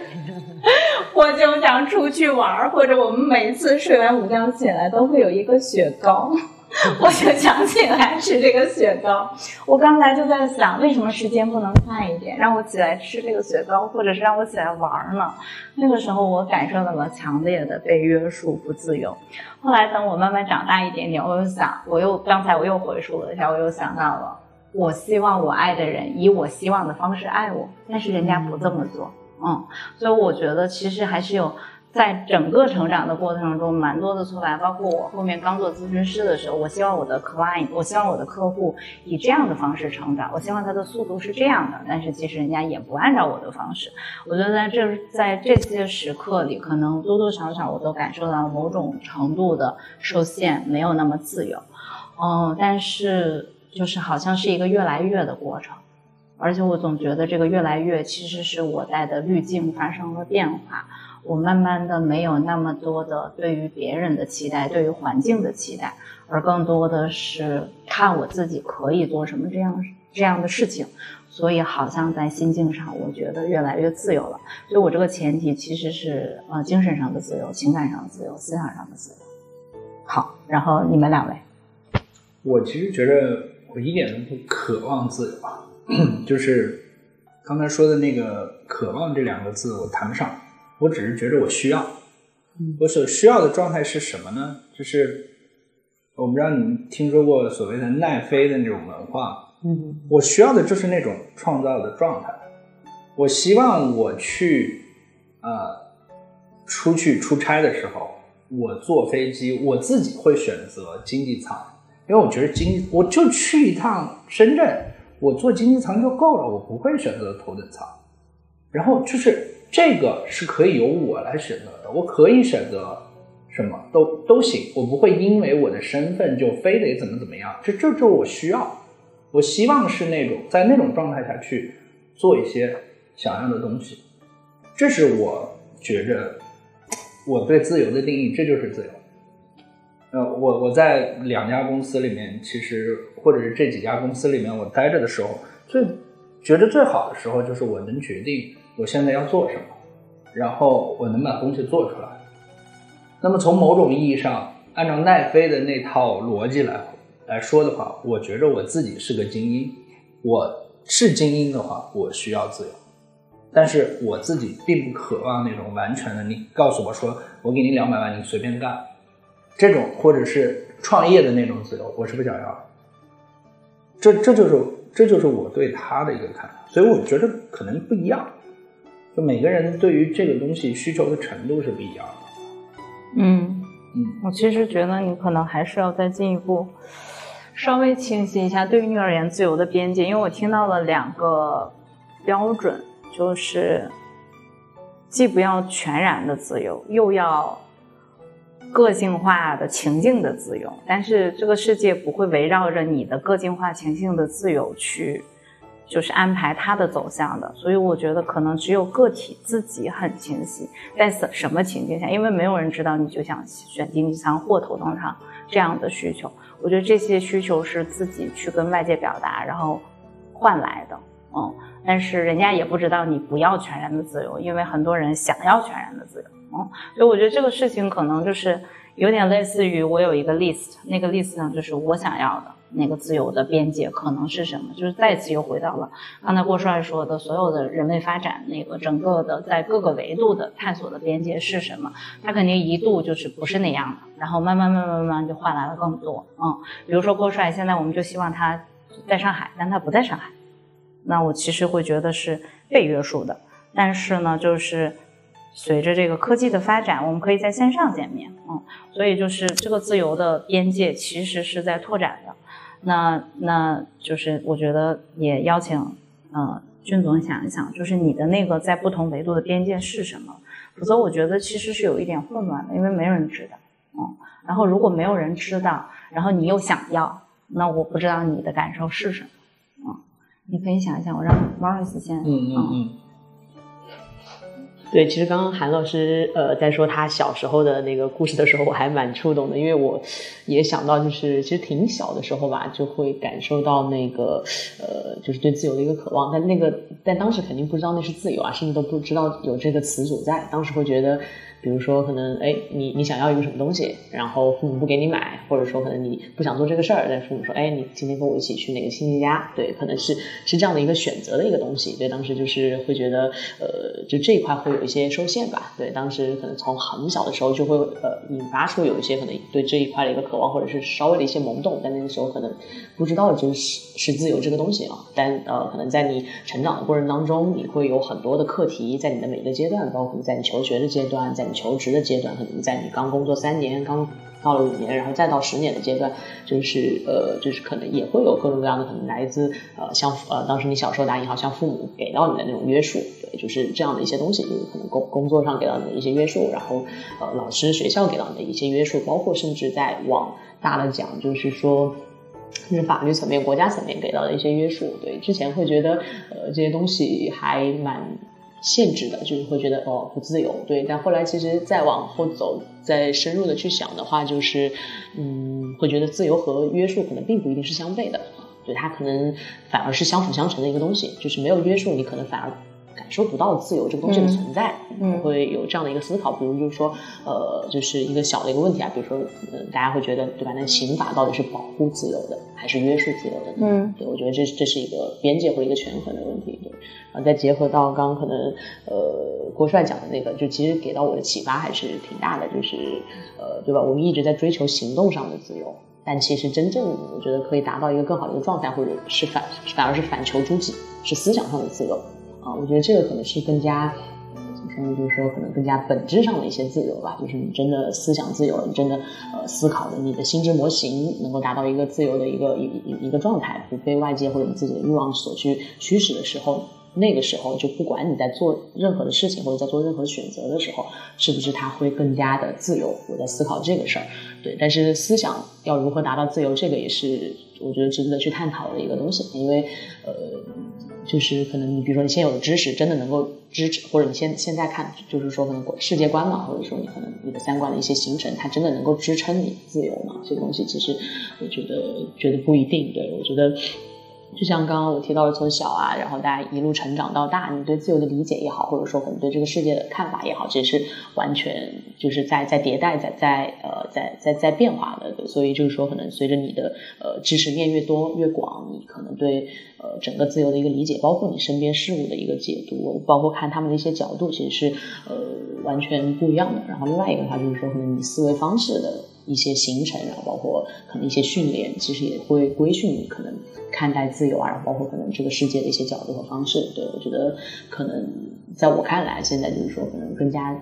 [SPEAKER 1] 我就想出去玩儿，或者我们每次睡完午觉起来都会有一个雪糕。我就想起来吃这个雪糕。我刚才就在想，为什么时间不能快一点，让我起来吃这个雪糕，或者是让我起来玩呢？那个时候我感受到了强烈的被约束、不自由。后来等我慢慢长大一点点，我又想，我又刚才我又回溯了一下，我又想到了，我希望我爱的人以我希望的方式爱我，但是人家不这么做，嗯，所以我觉得其实还是有。在整个成长的过程中，蛮多的挫败，包括我后面刚做咨询师的时候，我希望我的 client，我希望我的客户以这样的方式成长，我希望他的速度是这样的，但是其实人家也不按照我的方式。我觉得在这在这些时刻里，可能多多少少我都感受到某种程度的受限，没有那么自由。嗯，但是就是好像是一个越来越的过程，而且我总觉得这个越来越其实是我带的滤镜发生了变化。我慢慢的没有那么多的对于别人的期待，对于环境的期待，而更多的是看我自己可以做什么这样这样的事情，所以好像在心境上，我觉得越来越自由了。所以我这个前提其实是呃精神上的自由、情感上的自由、思想上的自由。好，然后你们两位，
[SPEAKER 2] 我其实觉得我一点都不渴望自由，啊，就是刚才说的那个“渴望”这两个字，我谈不上。我只是觉得我需要，我所需要的状态是什么呢？就是我不知道你们听说过所谓的奈飞的那种文化，
[SPEAKER 3] 嗯，
[SPEAKER 2] 我需要的就是那种创造的状态。我希望我去呃出去出差的时候，我坐飞机，我自己会选择经济舱，因为我觉得经我就去一趟深圳，我坐经济舱就够了，我不会选择头等舱。然后就是。这个是可以由我来选择的，我可以选择什么都都行，我不会因为我的身份就非得怎么怎么样。这这这我需要，我希望是那种在那种状态下去做一些想要的东西，这是我觉着我对自由的定义，这就是自由。呃，我我在两家公司里面，其实或者是这几家公司里面我待着的时候，最觉得最好的时候就是我能决定。我现在要做什么，然后我能把东西做出来。那么从某种意义上，按照奈飞的那套逻辑来来说的话，我觉着我自己是个精英。我是精英的话，我需要自由，但是我自己并不渴望那种完全的。你告诉我说，我给你两百万，你随便干，这种或者是创业的那种自由，我是不想要。这这就是这就是我对他的一个看法，所以我觉得可能不一样。就每个人对于这个东西需求的程度是不一样的。
[SPEAKER 1] 嗯
[SPEAKER 2] 嗯，
[SPEAKER 1] 我其实觉得你可能还是要再进一步，稍微清晰一下对于你而言自由的边界，因为我听到了两个标准，就是既不要全然的自由，又要个性化的情境的自由，但是这个世界不会围绕着你的个性化情境的自由去。就是安排他的走向的，所以我觉得可能只有个体自己很清晰，在什什么情境下，因为没有人知道你就想选经济舱或头等舱这样的需求。我觉得这些需求是自己去跟外界表达，然后换来的，嗯。但是人家也不知道你不要全然的自由，因为很多人想要全然的自由，嗯。所以我觉得这个事情可能就是有点类似于我有一个 list，那个 list 上就是我想要的。那个自由的边界可能是什么？就是再次又回到了刚才郭帅说的，所有的人类发展那个整个的在各个维度的探索的边界是什么？它肯定一度就是不是那样的，然后慢慢慢慢慢慢就换来了更多。嗯，比如说郭帅，现在我们就希望他在上海，但他不在上海，那我其实会觉得是被约束的。但是呢，就是随着这个科技的发展，我们可以在线上见面。嗯，所以就是这个自由的边界其实是在拓展的。那那就是我觉得也邀请，呃，俊总想一想，就是你的那个在不同维度的边界是什么？否则我觉得其实是有一点混乱的，因为没人知道，嗯。然后如果没有人知道，然后你又想要，那我不知道你的感受是什么，嗯。你可以想一想，我让 Morris 先，
[SPEAKER 2] 嗯嗯嗯。
[SPEAKER 3] 对，其实刚刚韩老师呃在说他小时候的那个故事的时候，我还蛮触动的，因为我也想到，就是其实挺小的时候吧，就会感受到那个呃，就是对自由的一个渴望，但那个但当时肯定不知道那是自由啊，甚至都不知道有这个词组在，当时会觉得。比如说，可能哎，你你想要一个什么东西，然后父母不给你买，或者说可能你不想做这个事儿，但父母说，哎，你今天跟我一起去哪个亲戚家？对，可能是是这样的一个选择的一个东西。对，当时就是会觉得，呃，就这一块会有一些受限吧。对，当时可能从很小的时候就会呃引发出有一些可能对这一块的一个渴望，或者是稍微的一些懵懂，但那个时候可能不知道就是是自由这个东西啊。但呃，可能在你成长的过程当中，你会有很多的课题，在你的每个阶段，包括在你求学的阶段，在求职的阶段，可能在你刚工作三年，刚到了五年，然后再到十年的阶段，就是呃，就是可能也会有各种各样的可能来自呃，像呃，当时你小时候打引号，像父母给到你的那种约束，对，就是这样的一些东西，就是可能工工作上给到你的一些约束，然后呃，老师学校给到你的一些约束，包括甚至在往大了讲，就是说，就是法律层面、国家层面给到的一些约束，对，之前会觉得呃，这些东西还蛮。限制的，就是会觉得哦不自由，对。但后来其实再往后走，再深入的去想的话，就是嗯，会觉得自由和约束可能并不一定是相悖的，对，它可能反而是相辅相成的一个东西。就是没有约束，你可能反而感受不到自由这个东西的存在。嗯，会有这样的一个思考。比如就是说，呃，就是一个小的一个问题啊，比如说，嗯，大家会觉得对吧？那刑法到底是保护自由的，还是约束自由的？嗯，对，我觉得这这是一个边界或一个权衡的问题。对。然后再结合到刚刚可能呃郭帅讲的那个，就其实给到我的启发还是挺大的，就是呃对吧？我们一直在追求行动上的自由，但其实真正我觉得可以达到一个更好的一个状态，或者是反反而是反求诸己，是思想上的自由啊。我觉得这个可能是更加怎么说呢？就是说可能更加本质上的一些自由吧。就是你真的思想自由了，你真的呃思考的你的心智模型能够达到一个自由的一个一一一个状态，不被外界或者你自己的欲望所去驱使的时候。那个时候，就不管你在做任何的事情，或者在做任何选择的时候，是不是他会更加的自由？我在思考这个事儿，对。但是思想要如何达到自由，这个也是我觉得值得去探讨的一个东西。因为，呃，就是可能你比如说你现有的知识真的能够支持，或者你现现在看，就是说可能世界观嘛，或者说你可能你的三观的一些形成，它真的能够支撑你自由嘛？这个东西其实我觉得觉得不一定。对我觉得。就像刚刚我提到的，从小啊，然后大家一路成长到大，你对自由的理解也好，或者说可能对这个世界的看法也好，其实是完全就是在在迭代，在在呃在在在变化的。所以就是说，可能随着你的呃知识面越多越广，你可能对呃整个自由的一个理解，包括你身边事物的一个解读，包括看他们的一些角度，其实是呃完全不一样的。然后另外一个的话，就是说可能你思维方式的一些行程，然后包括可能一些训练，其实也会规训你可能。看待自由啊，然后包括可能这个世界的一些角度和方式，对我觉得可能在我看来，现在就是说可能更加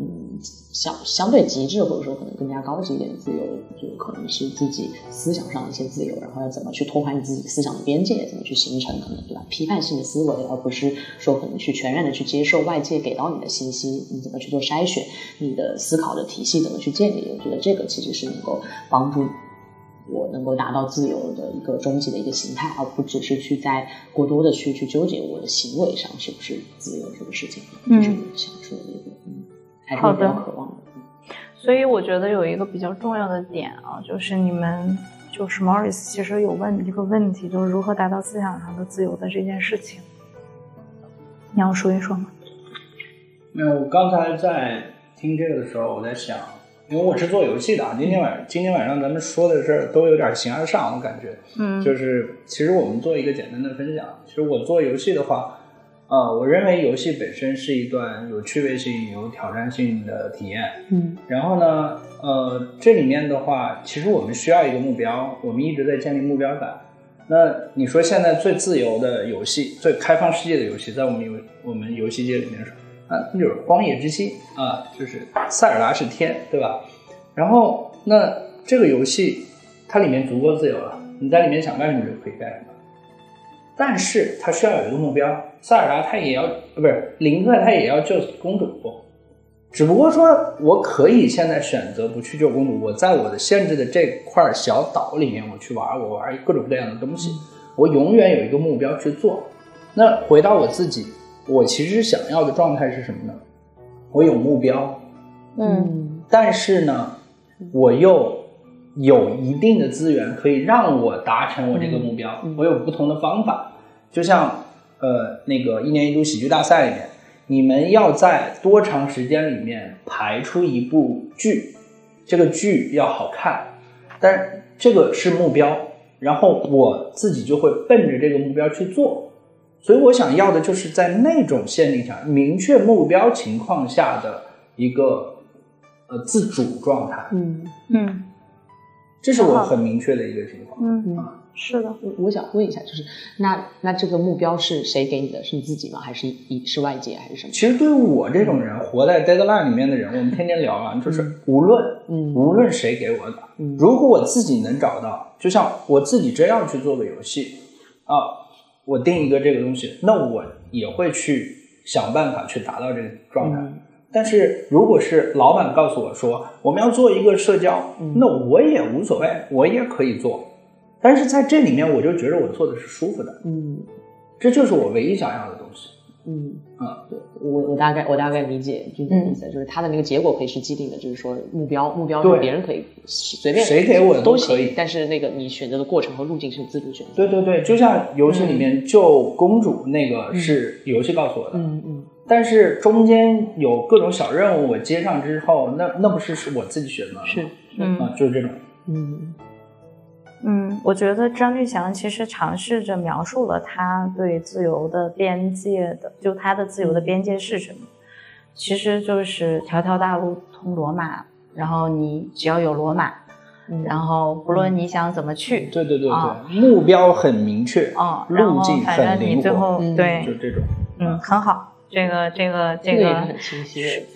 [SPEAKER 3] 嗯相相对极致，或者说可能更加高级一点的自由，就可能是自己思想上的一些自由，然后要怎么去拓宽你自己思想的边界，怎么去形成可能对吧批判性的思维，而不是说可能去全然的去接受外界给到你的信息，你怎么去做筛选，你的思考的体系怎么去建立？我觉得这个其实是能够帮助。我能够达到自由的一个终极的一个形态，而不只是去在过多的去去纠结我的行为上是不是自由这个事情，这是我想说的一个，嗯，还是比较渴望的。
[SPEAKER 1] 所以我觉得有一个比较重要的点啊，就是你们就是 Morris 其实有问一个问题，就是如何达到思想上的自由的这件事情，你要说一说吗？
[SPEAKER 2] 没有，我刚才在听这个的时候，我在想。因为我是做游戏的啊，今天晚今天晚上咱们说的事儿都有点形而上，我感觉，嗯，就是其实我们做一个简单的分享。其实我做游戏的话，呃，我认为游戏本身是一段有趣味性、有挑战性的体验，嗯，然后呢，呃，这里面的话，其实我们需要一个目标，我们一直在建立目标感。那你说现在最自由的游戏、最开放世界的游戏，在我们游我们游戏界里面是？啊，那就是荒野之心啊，就是塞尔达是天，对吧？然后那这个游戏它里面足够自由了，你在里面想干什么就可以干什么。但是他需要有一个目标，塞尔达他也要，不是林克他也要救公主，只不过说我可以现在选择不去救公主，我在我的限制的这块小岛里面我去玩，我玩各种各样的东西，我永远有一个目标去做。那回到我自己。我其实想要的状态是什么呢？我有目标，
[SPEAKER 1] 嗯
[SPEAKER 2] 但是呢，我又有一定的资源可以让我达成我这个目标。我有不同的方法，就像呃那个一年一度喜剧大赛里面，你们要在多长时间里面排出一部剧，这个剧要好看，但这个是目标，然后我自己就会奔着这个目标去做。所以我想要的就是在那种限定下，明确目标情况下的一个呃自主状态，
[SPEAKER 3] 嗯
[SPEAKER 1] 嗯
[SPEAKER 2] 这是我很明确的一个情况。
[SPEAKER 1] 嗯，
[SPEAKER 3] 嗯，
[SPEAKER 1] 是的，
[SPEAKER 3] 我我想问一下，就是那那这个目标是谁给你的？是你自己吗？还是一是外界还是什么？
[SPEAKER 2] 其实对于我这种人，活在 deadline 里面的人，我们天天聊啊，就是无论
[SPEAKER 3] 嗯
[SPEAKER 2] 无论谁给我的，
[SPEAKER 3] 嗯
[SPEAKER 2] 如果我自己能找到，就像我自己真要去做个游戏啊，我定一个这个东西，那我也会去想办法去达到这个状态。
[SPEAKER 3] 嗯
[SPEAKER 2] 但是如果是老板告诉我说我们要做一个社交，
[SPEAKER 3] 嗯
[SPEAKER 2] 那我也无所谓，我也可以做。但是在这里面，我就觉得我做的是舒服的，
[SPEAKER 3] 嗯。
[SPEAKER 2] 这就是我唯一想要的东西。
[SPEAKER 3] 嗯。
[SPEAKER 2] 啊，
[SPEAKER 3] 对我我大概我大概理解就是你的意思，就是他的那个结果可以是既定的，就是说目标目标是别人可以随便
[SPEAKER 2] 谁给我的
[SPEAKER 3] 都
[SPEAKER 2] 都可以。
[SPEAKER 3] 行，但是那个你选择的过程和路径是自主选择。
[SPEAKER 2] 对对对，就像游戏里面救公主那个是游戏告诉我的，
[SPEAKER 3] 嗯嗯。
[SPEAKER 2] 但是中间有各种小任务我接上之后，那那不是是我自己选择的吗？
[SPEAKER 3] 是
[SPEAKER 1] 嗯。
[SPEAKER 2] 啊，就是这种。
[SPEAKER 3] 嗯
[SPEAKER 1] 嗯，我觉得张俊祥其实尝试着描述了他对自由的边界的，就他的自由的边界是什么，其实就是条条大路通罗马，然后你只要有罗马，
[SPEAKER 3] 嗯。
[SPEAKER 1] 然后不论你想怎么去，
[SPEAKER 2] 对对对对，
[SPEAKER 1] 啊。
[SPEAKER 2] 目标很明确，
[SPEAKER 1] 哦，
[SPEAKER 2] 路径
[SPEAKER 1] 反正
[SPEAKER 2] 很灵活，
[SPEAKER 1] 你最后
[SPEAKER 3] 嗯
[SPEAKER 1] 对。
[SPEAKER 2] 就，这种。
[SPEAKER 1] 嗯，很好，这个这个这个。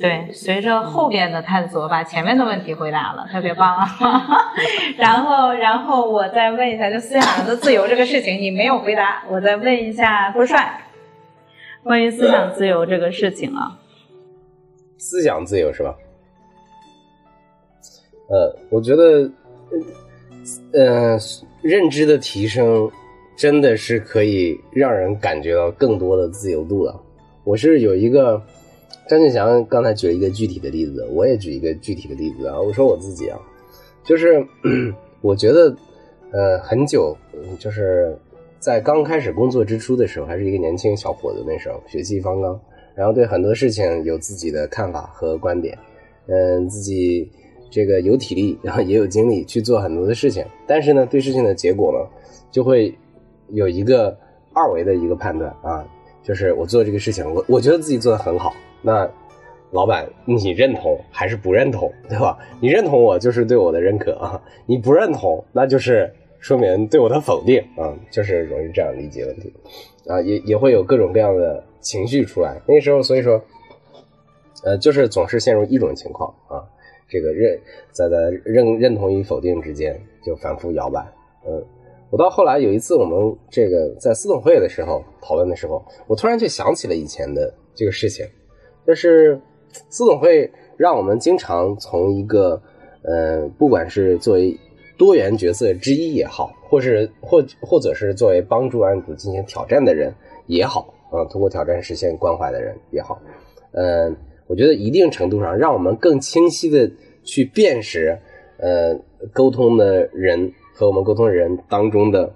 [SPEAKER 1] 对，随着后边的探索，把前面的问题回答了，特别棒啊！然后，然后我再问一下，就思想的自由这个事情，你没有回答，我再问一下郭帅，关于思想自由这个事情啊，
[SPEAKER 4] 思想自由是吧？呃，我觉得，呃，认知的提升真的是可以让人感觉到更多的自由度的。我是有一个张俊祥刚才举了一个具体的例子，我也举一个具体的例子啊。我说我自己啊，就是 我觉得，呃，很久，就是在刚开始工作之初的时候，还是一个年轻小伙子，那时候血气方刚，然后对很多事情有自己的看法和观点，嗯，自己这个有体力，然后也有精力去做很多的事情，但是呢，对事情的结果呢，就会有一个二维的一个判断啊，就是我做这个事情，我我觉得自己做的很好，那老板你认同还是不认同，对吧？你认同我就是对我的认可啊，你不认同那就是说明对我的否定啊，就是容易这样理解问题啊，也也会有各种各样的情绪出来。那时候，所以说，呃，就是总是陷入一种情况啊，这个认在在认认同与否定之间就反复摇摆。嗯，我到后来有一次我们这个在私董会的时候讨论的时候，我突然就想起了以前的这个事情，就是私董会让我们经常从一个呃，不管是作为多元角色之一也好，或是或或者是作为帮助案主进行挑战的人也好，啊、通过挑战实现关怀的人也好，嗯、我觉得一定程度上让我们更清晰的去辨识，呃，沟通的人和我们沟通的人当中的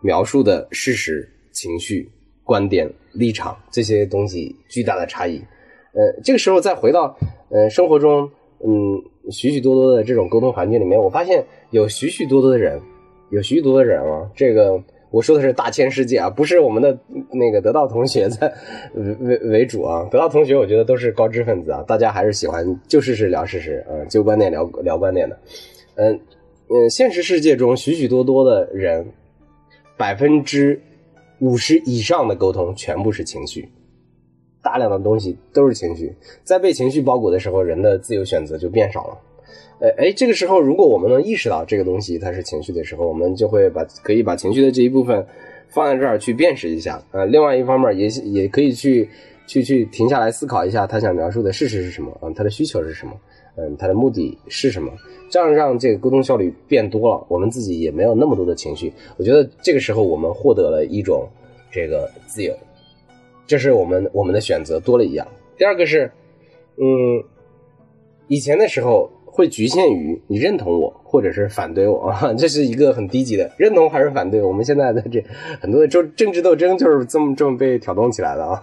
[SPEAKER 4] 描述的事实、情绪、观点、立场这些东西巨大的差异。呃，这个时候再回到呃生活中，嗯，许许多多的这种沟通环境里面，我发现有许许多多的人，有许许多多的人啊，这个我说的是大千世界啊，不是我们的那个得到同学在 为为为主啊。得到同学，我觉得都是高知分子啊，大家还是喜欢就事实聊事实，呃，就观点聊聊观点的。嗯嗯，现实世界中许许多多的人，百分之五十以上的沟通全部是情绪。大量的东西都是情绪，在被情绪包裹的时候，人的自由选择就变少了。呃，哎，这个时候如果我们能意识到这个东西它是情绪的时候，我们就会把可以把情绪的这一部分放在这儿去辨识一下。呃，另外一方面也也可以去去去停下来思考一下他想描述的事实是什么，嗯、他的需求是什么，嗯，他的目的是什么，这样让这个沟通效率变多了，我们自己也没有那么多的情绪。我觉得这个时候我们获得了一种这个自由。这是我们我们的选择多了一样。第二个是，嗯，以前的时候会局限于你认同我或者是反对我啊，这是一个很低级的认同还是反对。我们现在的这很多的政政治斗争就是这么这么被挑动起来的啊。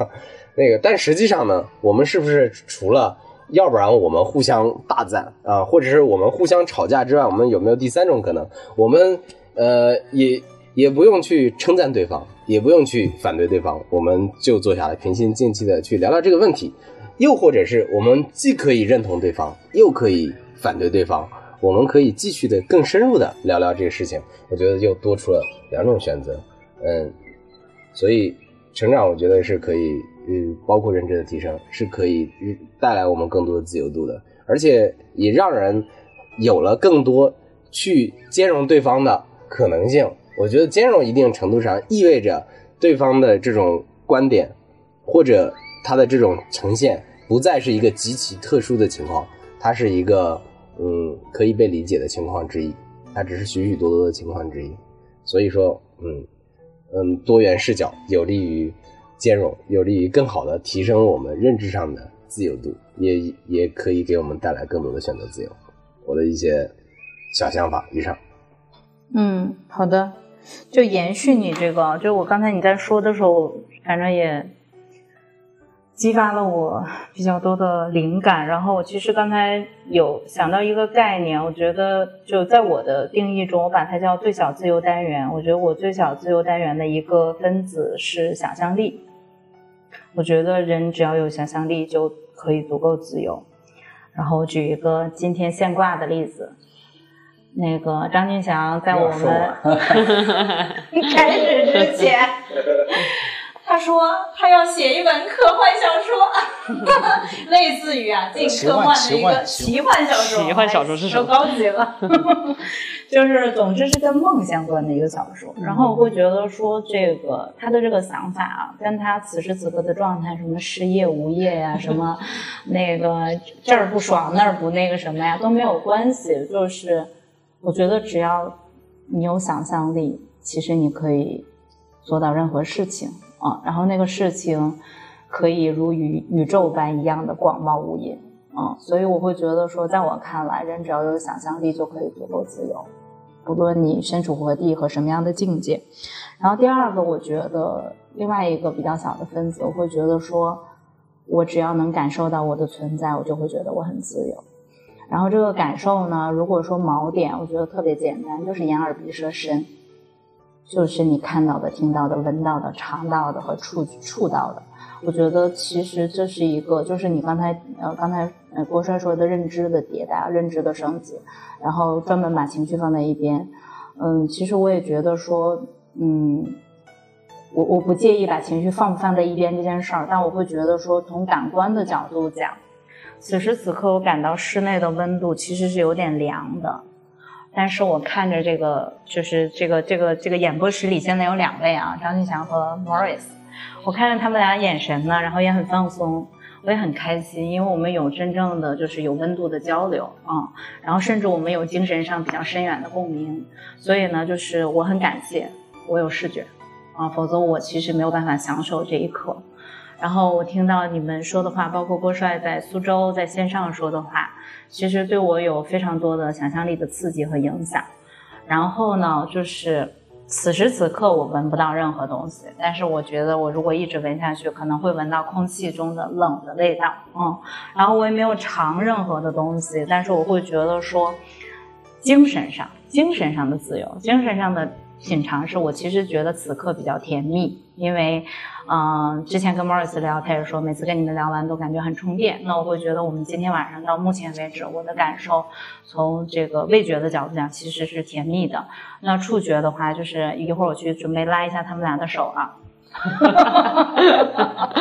[SPEAKER 4] 那个，但实际上呢，我们是不是除了要不然我们互相大赞啊，或者是我们互相吵架之外，我们有没有第三种可能？我们呃也也不用去称赞对方。也不用去反对对方，我们就坐下来平心静气的去聊聊这个问题，又或者是我们既可以认同对方，又可以反对对方，我们可以继续的更深入的聊聊这个事情。我觉得又多出了两种选择，嗯，所以成长我觉得是可以，嗯，包括认知的提升是可以带来我们更多的自由度的，而且也让人有了更多去兼容对方的可能性。我觉得兼容一定程度上意味着对方的这种观点，或者他的这种呈现不再是一个极其特殊的情况，它是一个嗯可以被理解的情况之一，它只是许许多多的情况之一。所以说，嗯嗯，多元视角有利于兼容，有利于更好的提升我们认知上的自由度，也也可以给我们带来更多的选择自由。我的一些小想法，以上。
[SPEAKER 1] 嗯，好的。就延续你这个，就我刚才你在说的时候，反正也激发了我比较多的灵感。然后我其实刚才有想到一个概念，我觉得就在我的定义中，我把它叫最小自由单元。我觉得我最小自由单元的一个分子是想象力。我觉得人只要有想象力，就可以足够自由。然后我举一个今天现挂的例子。那个张俊祥在我们 开始之前，他说他要写一本科幻小说，类似于啊，近科幻的一个奇幻小说。
[SPEAKER 3] 奇幻小说是什么？
[SPEAKER 1] 高级了，就是总之是跟梦相关的一个小说。然后我会觉得说，这个他的这个想法啊，跟他此时此刻的状态，什么失业无业呀，什么那个这儿不爽那儿不那个什么呀，都没有关系，就是。我觉得只要你有想象力，其实你可以做到任何事情啊。然后那个事情可以如宇宇宙般一样的广袤无垠啊。所以我会觉得说，在我看来，人只要有想象力就可以足够自由，不论你身处何地和什么样的境界。然后第二个，我觉得另外一个比较小的分子，我会觉得说，我只要能感受到我的存在，我就会觉得我很自由。然后这个感受呢，如果说锚点，我觉得特别简单，就是眼耳鼻舌身，就是你看到的、听到的、闻到的、尝到的和触触到的。我觉得其实这是一个，就是你刚才呃刚才呃郭帅说的认知的迭代、认知的升级，然后专门把情绪放在一边。嗯，其实我也觉得说，嗯，我我不介意把情绪放不放在一边这件事儿，但我会觉得说，从感官的角度讲。此时此刻，我感到室内的温度其实是有点凉的，但是我看着这个，就是这个这个这个演播室里现在有两位啊，张俊祥和 Morris，我看着他们俩眼神呢，然后也很放松，我也很开心，因为我们有真正的就是有温度的交流啊，然后甚至我们有精神上比较深远的共鸣，所以呢，就是我很感谢我有视觉啊，否则我其实没有办法享受这一刻。然后我听到你们说的话，包括郭帅在苏州在线上说的话，其实对我有非常多的想象力的刺激和影响。然后呢，就是此时此刻我闻不到任何东西，但是我觉得我如果一直闻下去，可能会闻到空气中的冷的味道。嗯，然后我也没有尝任何的东西，但是我会觉得说，精神上精神上的自由，精神上的。品尝是我其实觉得此刻比较甜蜜，因为，嗯，之前跟 Morris 聊，他也说每次跟你们聊完都感觉很充电。那我会觉得我们今天晚上到目前为止，我的感受从这个味觉的角度讲其实是甜蜜的。那触觉的话，就是一会儿我去准备拉一下他们俩的手啊。哈哈哈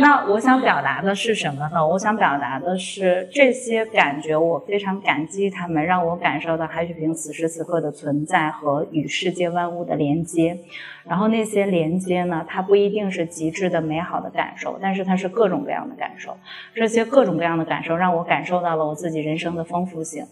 [SPEAKER 1] 那我想表达的是什么呢？我想表达的是这些感觉，我非常感激他们，让我感受到海水瓶此时此刻的存在和与世界万物的连接。然后那些连接呢，它不一定是极致的美好的感受，但是它是各种各样的感受。这些各种各样的感受让我感受到了我自己人生的丰富性。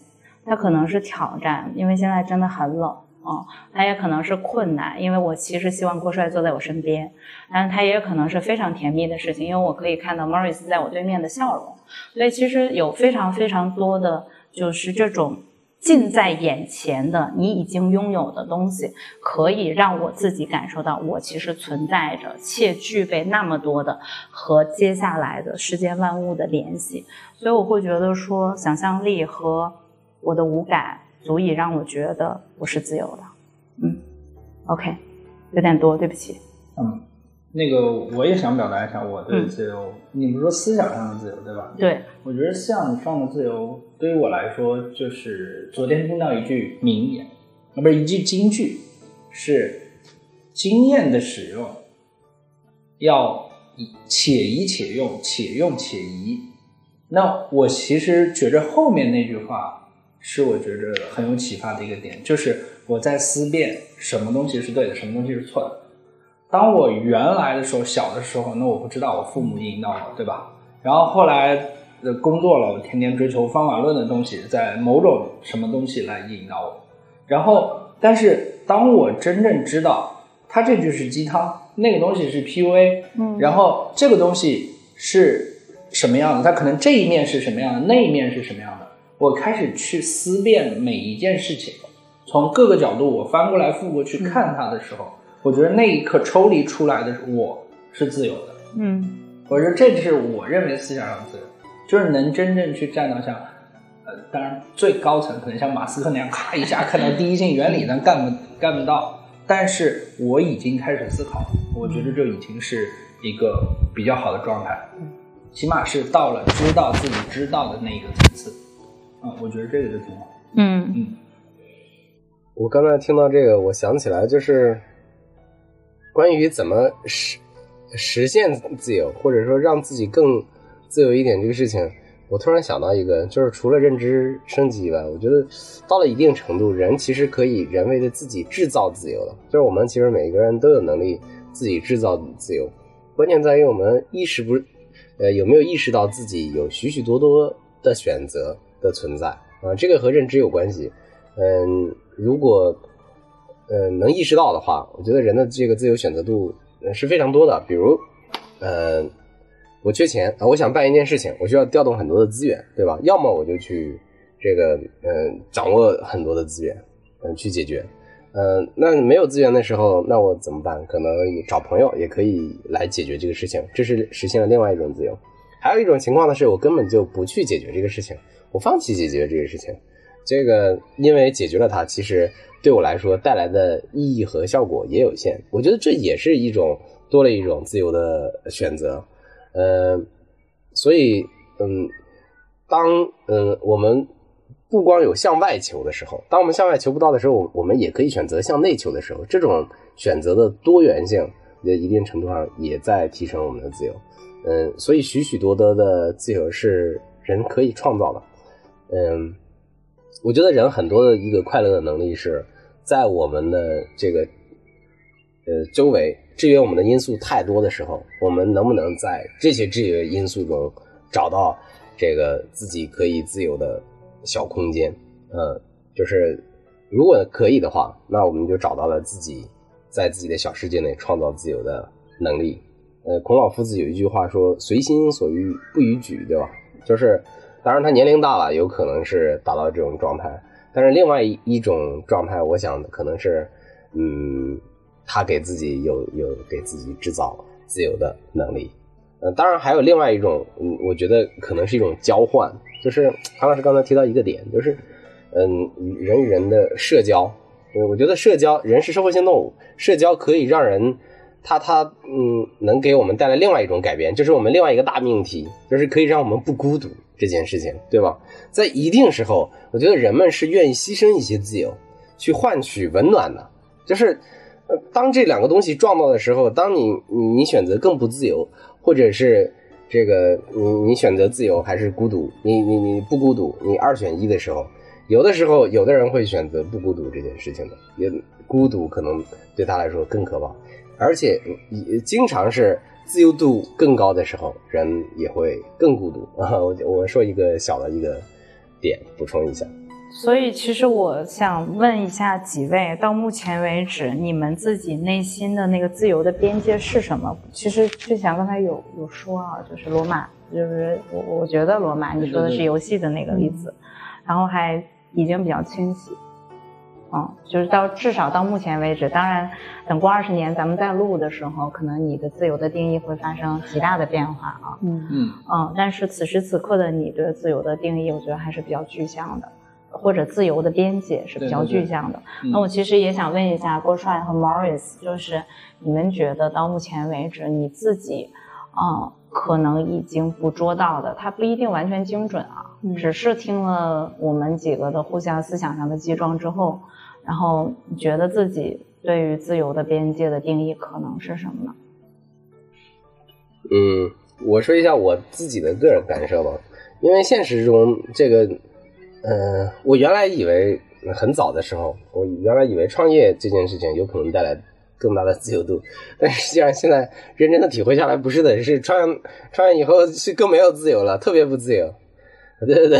[SPEAKER 1] 它可能是挑战，因为现在真的很冷。嗯，它也可能是困难，因为我其实希望郭帅坐在我身边，但是它也可能是非常甜蜜的事情，因为我可以看到 Morris 在我对面的笑容，所以其实有非常非常多的就是这种近在眼前的你已经拥有的东西，可以让我自己感受到我其实存在着且具备那么多的和接下来的世间万物的联系，所以我会觉得说想象力和我的五感。足以让我觉得我是自由的，嗯，OK，有点多，对不起。
[SPEAKER 2] 嗯，那个我也想表达一下我的自由。你不是说思想上的自由对吧？
[SPEAKER 1] 对，
[SPEAKER 2] 我觉得思想上的自由对于我来说，就是昨天听到一句名言，啊，不是一句金句，是经验的使用要且宜且用，且用且宜。那我其实觉着后面那句话。是我觉得很有启发的一个点，就是我在思辨什么东西是对的，什么东西是错的。当我原来的时候小的时候，那我不知道我父母引导我，对吧？然后后来的工作了，我天天追求方法论的东西，在某种什么东西来引导我。然后，但是当我真正知道他这句是鸡汤，那个东西是 PUA，嗯，然后这个东西是什么样的？它可能这一面是什么样的，那一面是什么样的？我开始去思辨每一件事情，从各个角度我翻过来覆过去看它的时候，我觉得那一刻抽离出来的我是自由的。
[SPEAKER 1] 嗯，
[SPEAKER 2] 我说这是我认为思想上自由，就是能真正去站到像，呃，当然最高层可能像马斯克那样，咔一下看到第一性原理，但干不干不到。但是我已经开始思考，我觉得这已经是一个比较好的状态，起码是到了知道自己知道的那个层次。我觉得这个就挺好。嗯嗯，
[SPEAKER 4] 我刚才听到这个，我想起来就是关于怎么实实现自由，或者说让自己更自由一点这个事情，我突然想到一个，就是除了认知升级以外，我觉得到了一定程度，人其实可以人为的自己制造自由了。就是我们其实每个人都有能力自己制造自由，关键在于我们意识不呃有没有意识到自己有许许多多的选择。的存在啊，这个和认知有关系。嗯，如果呃能意识到的话，我觉得人的这个自由选择度是非常多的。比如，呃，我缺钱啊，我想办一件事情，我需要调动很多的资源，对吧？要么我就去这个嗯掌握很多的资源，嗯去解决。嗯，那没有资源的时候，那我怎么办？可能找朋友也可以来解决这个事情，这是实现了另外一种自由。还有一种情况呢，是我根本就不去解决这个事情。我放弃解决这个事情，这个因为解决了它，其实对我来说带来的意义和效果也有限。我觉得这也是一种多了一种自由的选择，呃，所以嗯，当嗯我们不光有向外求的时候，当我们向外求不到的时候，我们也可以选择向内求的时候，这种选择的多元性，在一定程度上也在提升我们的自由。嗯，所以许许多多的自由是人可以创造的。嗯，我觉得人很多的一个快乐的能力是在我们的这个呃周围制约我们的因素太多的时候，我们能不能在这些制约因素中找到这个自己可以自由的小空间？嗯，就是如果可以的话，那我们就找到了自己在自己的小世界内创造自由的能力。呃，孔老夫子有一句话说：“随心所欲不逾矩”，对吧？就是。当然，他年龄大了，有可能是达到这种状态。但是，另外一种状态，我想可能是，嗯，他给自己有有给自己制造自由的能力。呃，当然还有另外一种，嗯，我觉得可能是一种交换。就是韩老师刚才提到一个点，就是，嗯，人与人的社交。我觉得社交，人是社会性动物，社交可以让人，他他嗯，能给我们带来另外一种改变，就是我们另外一个大命题，就是可以让我们不孤独。这件事情，对吧？在一定时候，我觉得人们是愿意牺牲一些自由，去换取温暖的。就是，呃，当这两个东西撞到的时候，当你你你选择更不自由，或者是这个你你选择自由还是孤独，你你你不孤独，你二选一的时候，有的时候有的人会选择不孤独这件事情的，也孤独可能对他来说更可怕，而且也经常是。自由度更高的时候，人也会更孤独 啊！我我说一个小的一个点，补充一下，
[SPEAKER 1] 所以其实我想问一下几位，到目前为止，你们自己内心的那个自由的边界是什么？其实之前刚才有有说啊，就是罗马，就是我我觉得罗马，你说的是游戏的那个例子，然后还已经比较清晰。嗯，就是到至少到目前为止，当然，等过二十年咱们再录的时候，可能你的自由的定义会发生极大的变化啊。
[SPEAKER 3] 嗯。
[SPEAKER 2] 嗯。
[SPEAKER 1] 嗯，但是此时此刻的你对自由的定义，我觉得还是比较具象的，或者自由的边界是比较具象的。
[SPEAKER 2] 嗯。
[SPEAKER 1] 那我其实也想问一下郭帅和 Morris，就是你们觉得到目前为止你自己，嗯，可能已经捕捉到的，它不一定完全精准啊，
[SPEAKER 3] 嗯。
[SPEAKER 1] 只是听了我们几个的互相思想上的击撞之后，然后你觉得自己对于自由的边界的定义可能是什么呢？
[SPEAKER 4] 嗯，我说一下我自己的个人感受吧，因为现实中这个，呃，我原来以为很早的时候，我原来以为创业这件事情有可能带来更大的自由度，但实际上现在认真的体会下来，不是的，是创创业以后是更没有自由了，特别不自由。对对对，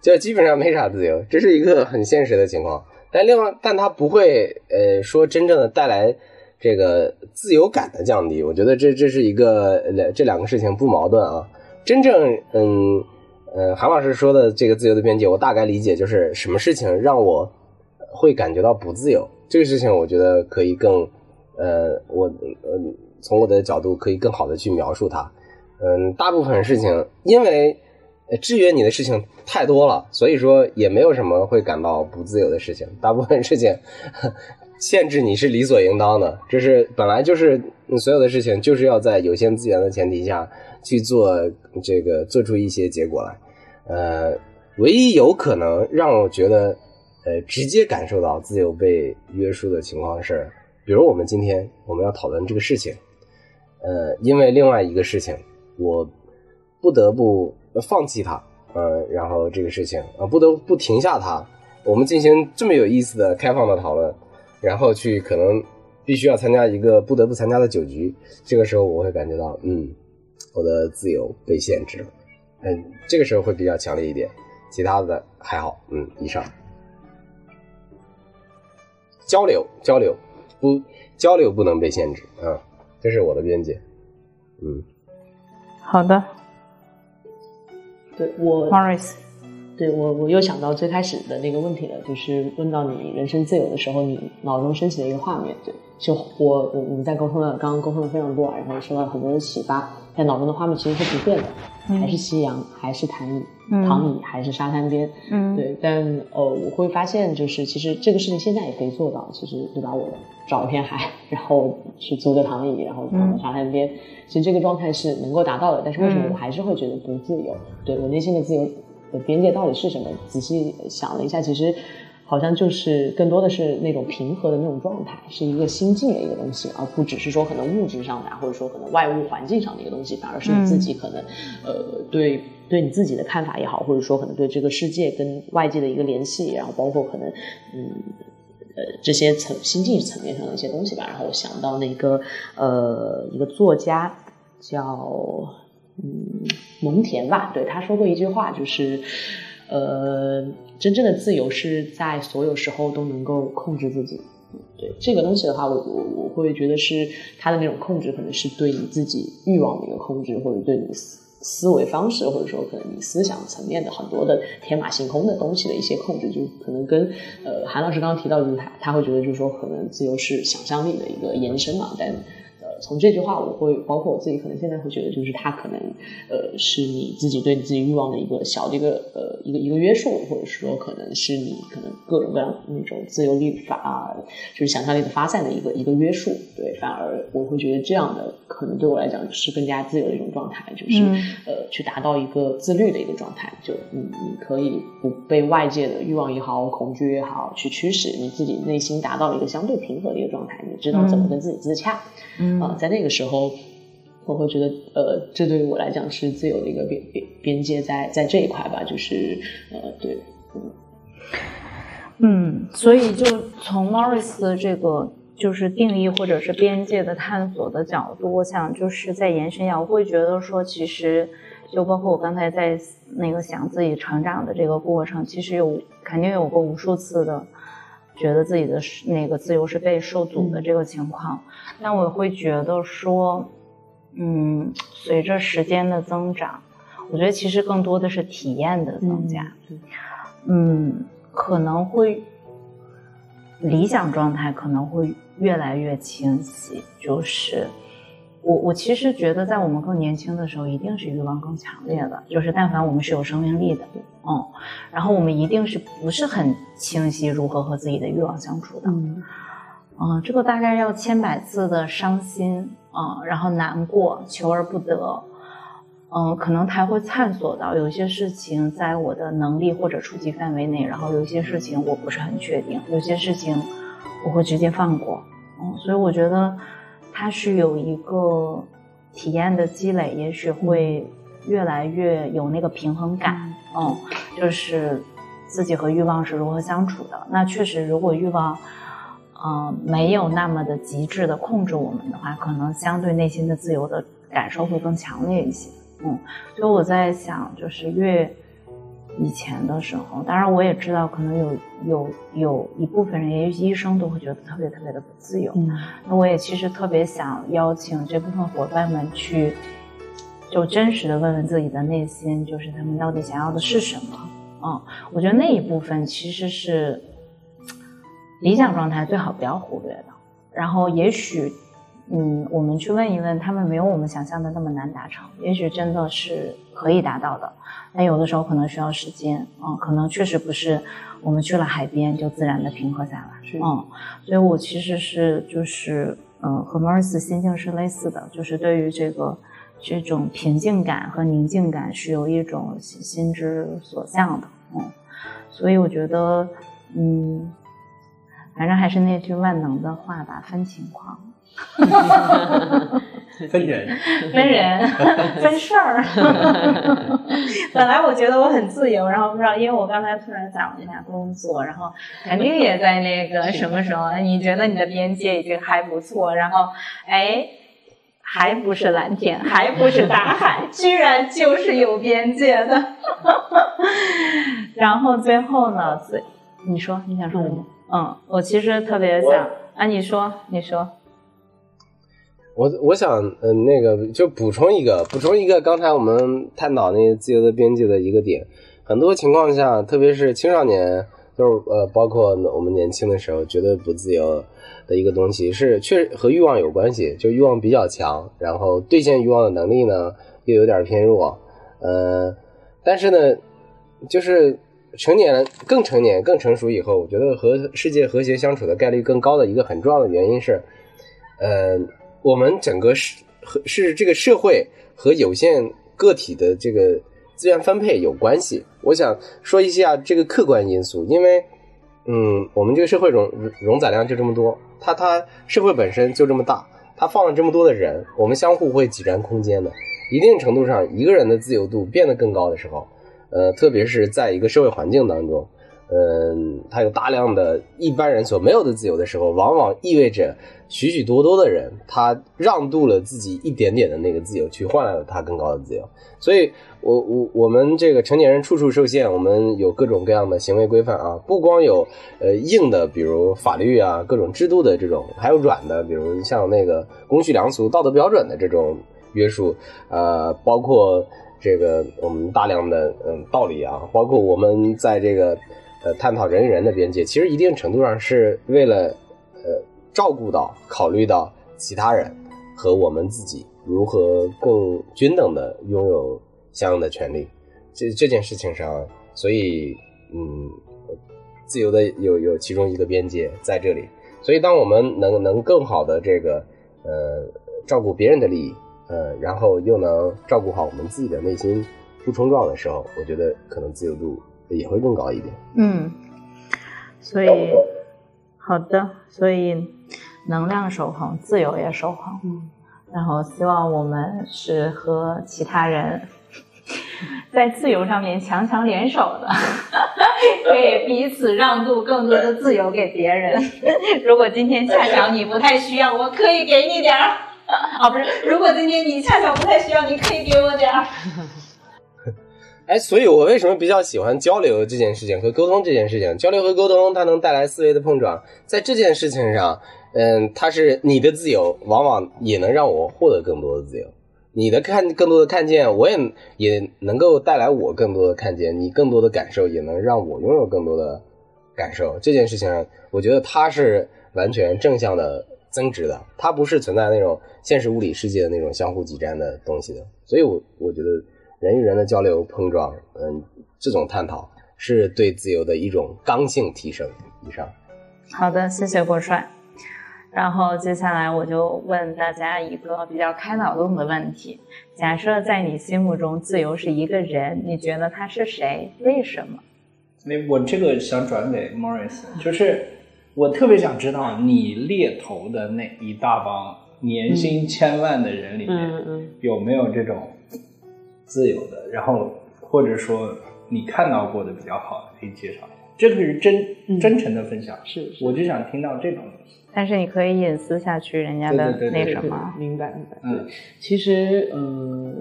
[SPEAKER 4] 就基本上没啥自由，这是一个很现实的情况。但另外，但它不会呃说真正的带来这个自由感的降低。我觉得这这是一个两这两个事情不矛盾啊。真正嗯呃韩老师说的这个自由的边界，我大概理解就是什么事情让我会感觉到不自由，这个事情我觉得可以更呃我呃从我的角度可以更好的去描述它。嗯，大部分事情因为制约你的事情太多了，所以说也没有什么会感到不自由的事情。大部分事情限制你是理所应当的，这是本来就是所有的事情就是要在有限资源的前提下去做这个做出一些结果来。呃，唯一有可能让我觉得呃直接感受到自由被约束的情况是，比如我们今天我们要讨论这个事情，呃，因为另外一个事情我不得不放弃它，呃，然后这个事情啊、不得不停下它，我们进行这么有意思的开放的讨论，然后去可能必须要参加一个不得不参加的酒局，这个时候我会感觉到，嗯，我的自由被限制了，嗯，这个时候会比较强烈一点，其他的还好，嗯，以上。交流交流不交流不能被限制啊，这是我的边界，嗯。
[SPEAKER 1] 好的。
[SPEAKER 3] 对我
[SPEAKER 1] ，Morris，
[SPEAKER 3] 对我，我又想到最开始的那个问题了，就是问到你人生自由的时候，你脑中升起的一个画面。对，就我我我们在沟通了，刚刚沟通了非常多，然后受到很多的启发，但脑中的画面其实是不变的，
[SPEAKER 1] 嗯
[SPEAKER 3] 还是夕阳，还是躺椅，
[SPEAKER 1] 嗯
[SPEAKER 3] 躺椅，还是沙滩边。
[SPEAKER 1] 嗯，
[SPEAKER 3] 对，但呃，我会发现，就是其实这个事情现在也可以做到，其实对吧？我找一片海，然后去租个躺椅，然后躺在沙滩边，其实这个状态是能够达到的。但是为什么
[SPEAKER 1] 嗯
[SPEAKER 3] 我还是会觉得不自由？对我内心的自由的边界到底是什么？仔细想了一下，其实好像就是更多的是那种平和的那种状态，是一个心境的一个东西，而不只是说可能物质上的，或者说可能外物环境上的一个东西，反而是你自己可能、呃对对你自己的看法也好，或者说可能对这个世界跟外界的一个联系，然后包括可能嗯。呃，这些层心境层面上的一些东西吧，然后我想到那个呃一个作家叫嗯蒙恬吧，对他说过一句话，就是呃真正的自由是在所有时候都能够控制自己。对这个东西的话，我我我会觉得是他的那种控制，可能是对你自己欲望的一个控制，或者对你思思维方式，或者说可能你思想层面的很多的天马行空的东西的一些控制，就可能跟呃韩老师刚刚提到，就是他他会觉得就是说，可能自由是想象力的一个延伸嘛，但。呃，从这句话我会包括我自己，可能现在会觉得，就是它可能，呃，是你自己对你自己欲望的一个小的一个呃一个一个约束，或者说可能是你可能各种各样那种自由力发，啊就是想象力的发散的一个一个约束。对，反而我会觉得这样的可能对我来讲是更加自由的一种状态，就是、
[SPEAKER 1] 嗯
[SPEAKER 3] 呃去达到一个自律的一个状态，就你你可以不被外界的欲望也好、恐惧也好去驱使，你自己内心达到一个相对平和的一个状态，你知道怎么跟自己自洽。
[SPEAKER 1] 嗯
[SPEAKER 3] 在那个时候，我会觉得，呃，这对于我来讲是自由的一个边边边界在，在这一块吧，就是，呃，对，
[SPEAKER 1] 嗯，所以就从 Morris 的这个就是定义或者是边界的探索的角度，我想就是在延伸一下，我会觉得说，其实就包括我刚才在那个想自己成长的这个过程，其实有肯定有过无数次的觉得自己的那个自由是被受阻的这个情况，但我会觉得说，嗯，随着时间的增长，我觉得其实更多的是体验的增加，嗯，可能会理想状态可能会越来越清晰，就是。我我其实觉得，在我们更年轻的时候，一定是欲望更强烈的。就是但凡我们是有生命力的，嗯，然后我们一定是不是很清晰如何和自己的欲望相处的，嗯，这个大概要千百次的伤心，嗯，然后难过，求而不得，嗯，可能才会探索到有些事情在我的能力或者触及范围内，然后有些事情我不是很确定，有些事情我会直接放过，嗯，所以我觉得。它是有一个体验的积累，也许会越来越有那个平衡感，嗯，就是自己和欲望是如何相处的。那确实，如果欲望，嗯，没有那么的极致的控制我们的话，可能相对内心的自由的感受会更强烈一些，嗯。所以我在想，就是越。以前的时候，当然我也知道，可能有有有一部分人，也许医生都会觉得特别特别的不自由。嗯，那我也其实特别想邀请这部分伙伴们去，就真实的问问自己的内心，就是他们到底想要的是什么。嗯，我觉得那一部分其实是理想状态最好不要忽略的。然后也许。嗯，我们去问一问，他们没有我们想象的那么难达成，也许真的是可以达到的。但有的时候可能需要时间，嗯，可能确实不是我们去了海边就自然的平和下来，嗯。所以我其实是就是，嗯，和 Mercy 心境是类似的，就是对于这个这种平静感和宁静感是有一种心之所向的，嗯。所以我觉得，嗯，反正还是那句万能的话吧，分情况。
[SPEAKER 2] 分人，
[SPEAKER 1] 分人，分事儿。本来我觉得我很自由，然后不知道，因为我刚才突然想了一下工作，然后肯定也在那个什么时候？你觉得你的边界已经还不错，然后哎，还不是蓝天，还不是大海，居然就是有边界的。然后最后呢？最你说你想说什么？嗯，我其实特别想啊，你说，你说。
[SPEAKER 4] 我我想，嗯，那个就补充一个，补充一个，刚才我们探讨那个自由的边界的一个点，很多情况下，特别是青少年，就是呃，包括我们年轻的时候，觉得不自由的一个东西，是确实和欲望有关系，就欲望比较强，然后兑现欲望的能力呢又有点偏弱，呃，但是呢，就是成年、更成年、更成熟以后，我觉得和世界和谐相处的概率更高的一个很重要的原因是，呃。我们整个是和是这个社会和有限个体的这个资源分配有关系。我想说一下这个客观因素，因为，嗯，我们这个社会容容载量就这么多，它它社会本身就这么大，它放了这么多的人，我们相互会挤占空间的。一定程度上，一个人的自由度变得更高的时候，呃，特别是在一个社会环境当中。嗯，他有大量的一般人所没有的自由的时候，往往意味着许许多多的人他让渡了自己一点点的那个自由，去换来了他更高的自由。所以，我我我们这个成年人处处受限，我们有各种各样的行为规范啊，不光有呃硬的，比如法律啊，各种制度的这种，还有软的，比如像那个公序良俗、道德标准的这种约束，呃，包括这个我们大量的嗯道理啊，包括我们在这个。呃，探讨人与人的边界，其实一定程度上是为了，呃，照顾到、考虑到其他人和我们自己如何更均等的拥有相应的权利。这这件事情上，所以，嗯，自由的有有其中一个边界在这里。所以，当我们能能更好的这个，呃，照顾别人的利益，呃，然后又能照顾好我们自己的内心不冲撞的时候，我觉得可能自由度。也会更高一点。
[SPEAKER 1] 嗯，所以好的，所以能量守恒，自由也守恒。嗯，然后希望我们是和其他人 在自由上面强强联手的，可以彼此让渡更多的自由给别人。如果今天恰巧你不太需要，我可以给你点儿。啊，不是，如果今天你恰巧不太需要，你可以给我点儿。
[SPEAKER 4] 哎，所以我为什么比较喜欢交流这件事情和沟通这件事情？交流和沟通，它能带来思维的碰撞，在这件事情上，嗯，它是你的自由，往往也能让我获得更多的自由。你的看更多的看见，我也也能够带来我更多的看见，你更多的感受，也能让我拥有更多的感受。这件事情，我觉得它是完全正向的增值的，它不是存在那种现实物理世界的那种相互挤占的东西的。所以，我我觉得人与人的交流碰撞，嗯，这种探讨是对自由的一种刚性提升。以上，
[SPEAKER 1] 好的，谢谢郭帅。然后接下来我就问大家一个比较开脑洞的问题：假设在你心目中，自由是一个人，你觉得他是谁？为什么？
[SPEAKER 2] 那我这个想转给 Morris，就是我特别想知道你猎头的那一大帮年薪千万的人里面，有没有这种自由的？然后或者说你看到过的比较好的，可以介绍一下。这个是真真诚的分享，
[SPEAKER 3] 是，
[SPEAKER 2] 我就想听到这种东西。
[SPEAKER 1] 但是你可以隐私下去人家的那什么，
[SPEAKER 3] 明白明白。嗯，其实呃，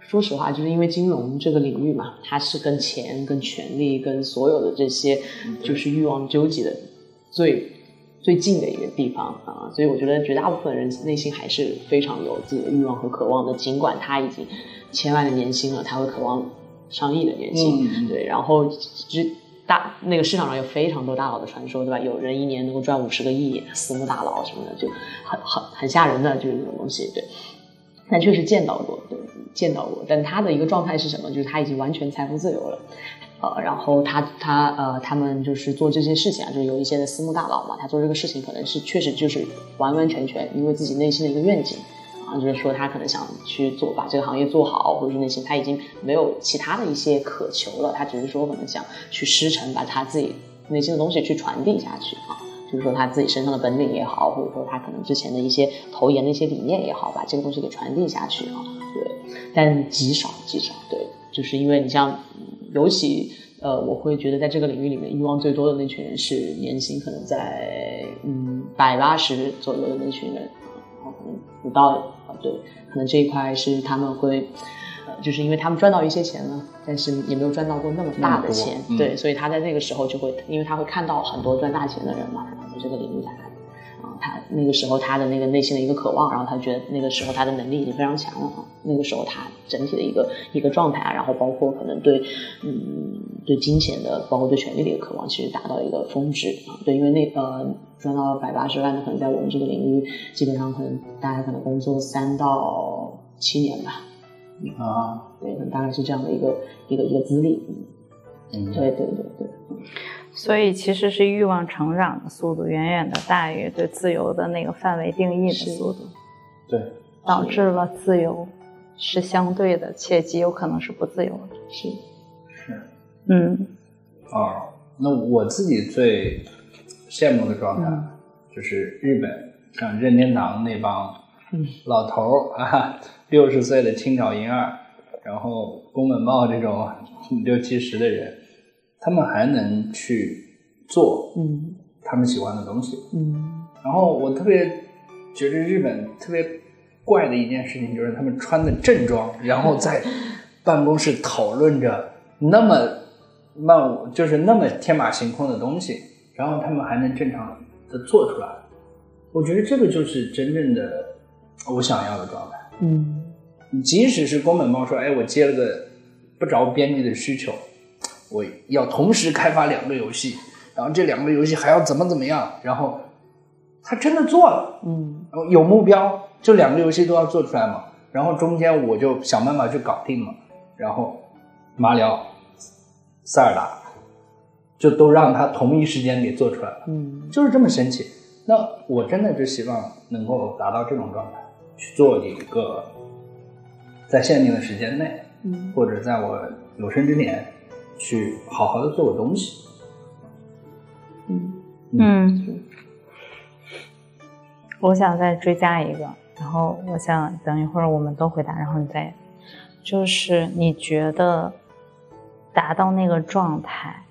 [SPEAKER 3] 说实话，就是因为金融这个领域嘛，它是跟钱、跟权力、跟所有的这些就是欲望纠结的最最近的一个地方啊，所以我觉得绝大部分人内心还是非常有自己的欲望和渴望的，尽管他已经千万的年薪了，他会渴望上亿的年薪，对，然后就。大那个市场上有非常多大佬的传说，对吧？有人一年能够赚五十个亿，私募大佬什么的，就很很很吓人的，就是这种东西。对，但确实见到过，对，见到过。但他的一个状态是什么？就是他已经完全财富自由了，呃，然后他他呃，他们就是做这些事情啊，就是有一些的私募大佬嘛，他做这个事情可能是确实就是完完全全因为自己内心的一个愿景。啊，就是说他可能想去做，把这个行业做好，或者是那些他已经没有其他的一些渴求了，他只是说可能想去师承，把他自己内心的东西去传递下去啊，就是说他自己身上的本领也好，或者说他可能之前的一些投研的一些理念也好，把这个东西给传递下去啊，对，但极少极少，对，就是因为你像，尤其呃，我会觉得在这个领域里面，欲望最多的那群人是年薪可能在嗯百八十左右的那群人啊，可能不到。对，可能这一块是他们会，呃，就是因为他们赚到一些钱了，但是也没有赚到过那么大的钱，对，所以他在那个时候就会，因为他会看到很多赚大钱的人嘛，在这个领域。来他那个时候他的那个内心的一个渴望，然后他觉得那个时候他的能力已经非常强了啊，那个时候他整体的一个一个状态啊，然后包括可能对，嗯，对金钱的，包括对权力的一个渴望，其实达到一个峰值啊，对，因为那呃。赚到百八十万的，可能在我们这个领域，基本上可能大家可能工作三到七年吧。
[SPEAKER 2] 啊，
[SPEAKER 3] 对，大概是这样的一个一个一个资历。嗯，对对对对。
[SPEAKER 1] 所以其实是欲望成长的速度远远的大于对自由的那个范围定义的速度。
[SPEAKER 2] 对。
[SPEAKER 1] 导致了自由是相对的，且极有可能是不自由的。
[SPEAKER 3] 是。
[SPEAKER 2] 是。
[SPEAKER 1] 嗯。
[SPEAKER 2] 啊，那我自己最。羡慕的状态，就是日本像任天堂那帮老头儿啊，六十岁的青岛银二，然后宫本茂这种六七十的人，他们还能去做嗯他们喜欢的东西。嗯然后我特别觉得日本特别怪的一件事情，就是他们穿的正装，然后在办公室讨论着那么漫，就是那么天马行空的东西。然后他们还能正常的做出来，我觉得这个就是真正的我想要的状态。
[SPEAKER 3] 嗯，
[SPEAKER 2] 即使是宫本茂说：“哎，我接了个不着边际的需求，我要同时开发两个游戏，然后这两个游戏还要怎么怎么样。”然后他真的做了，
[SPEAKER 3] 嗯，
[SPEAKER 2] 有目标，就两个游戏都要做出来嘛。然后中间我就想办法去搞定嘛。然后马里奥、塞尔达。就都让他同一时间给做出来了，
[SPEAKER 3] 嗯，
[SPEAKER 2] 就是这么神奇。那我真的就希望能够达到这种状态，去做一个在限定的时间内，
[SPEAKER 3] 嗯，
[SPEAKER 2] 或者在我有生之年去好好的做个东西，
[SPEAKER 3] 嗯
[SPEAKER 1] 嗯。我想再追加一个，然后我想等一会儿我们都回答，然后你再，就是你觉得达到那个状态。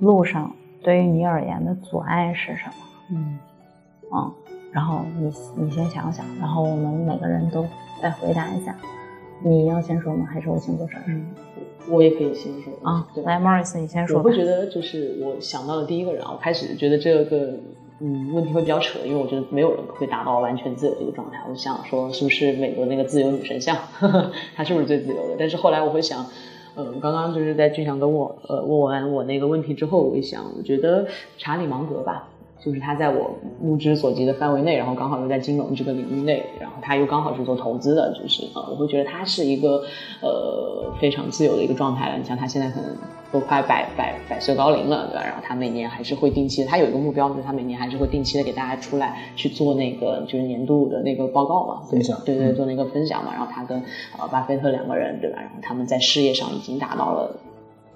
[SPEAKER 1] 路上对于你而言的阻碍是什么？
[SPEAKER 3] 嗯，
[SPEAKER 1] 嗯，然后你你先想想，然后我们每个人都再回答一下。你要先说吗？还是我先做事儿？
[SPEAKER 3] 嗯，我也可以先说
[SPEAKER 1] 啊，
[SPEAKER 3] 对，
[SPEAKER 1] 来，Morris，你先说。
[SPEAKER 3] 我会觉得就是我想到的第一个人啊，我开始觉得这个嗯问题会比较扯，因为我觉得没有人会达到完全自由的一个状态。我想说，是不是美国那个自由女神像，她是不是最自由的？但是后来我会想。嗯，刚刚就是在俊祥跟我呃问完我那个问题之后，我一想，我觉得查理芒格吧，就是他在我目之所及的范围内，然后刚好又在金融这个领域内，然后他又刚好是做投资的，就是呃，我会觉得他是一个呃非常自由的一个状态了。你像他现在可能。都快百百百岁高龄了，对吧？然后他每年还是会定期，他有一个目标，就是他每年还是会定期的给大家出来去做那个就是年度的那个报告嘛，
[SPEAKER 2] 分享，
[SPEAKER 3] 对对，做那个分享嘛。然后他跟呃巴菲特两个人，对吧？然后他们在事业上已经达到了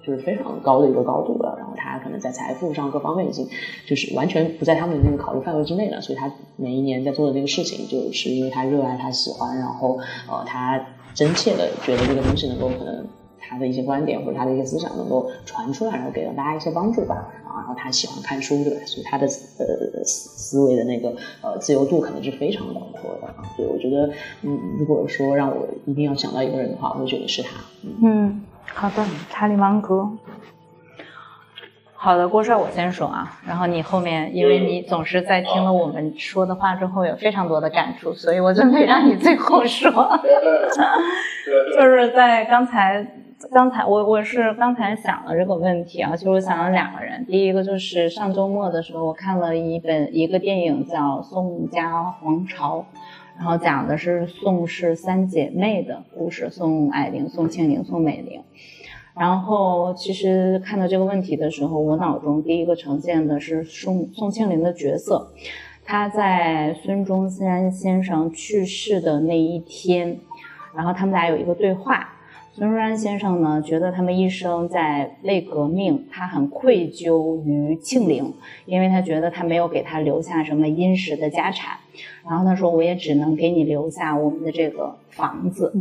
[SPEAKER 3] 就是非常高的一个高度了。然后他可能在财富上各方面已经就是完全不在他们的那个考虑范围之内了。所以他每一年在做的这个事情，就是因为他热爱，他喜欢，然后呃他真切的觉得这个东西能够可能。他的一些观点或者他的一些思想能够传出来，然后给到大家一些帮助吧。啊，然后他喜欢看书，对吧？所以他的呃思思维的那个呃自由度可能是非常广阔的。对，我觉得，嗯，如果说让我一定要想到一个人的话，我会觉得是他。
[SPEAKER 1] 嗯，好的，查理芒格。好的，郭帅，我先说啊，然后你后面，因为你总是在听了我们说的话之后有非常多的感触，所以我准备让你最后说。就是在刚才。刚才我我是刚才想了这个问题啊，其实我想了两个人。第一个就是上周末的时候，我看了一本一个电影叫《宋家皇朝》，然后讲的是宋氏三姐妹的故事：宋霭龄、宋庆龄、宋美龄。然后其实看到这个问题的时候，我脑中第一个呈现的是宋宋庆龄的角色。她在孙中山先生去世的那一天，然后他们俩有一个对话。孙中山先生呢，觉得他们一生在为革命，他很愧疚于庆龄，因为他觉得他没有给他留下什么殷实的家产。然后他说：“我也只能给你留下我们的这个房子，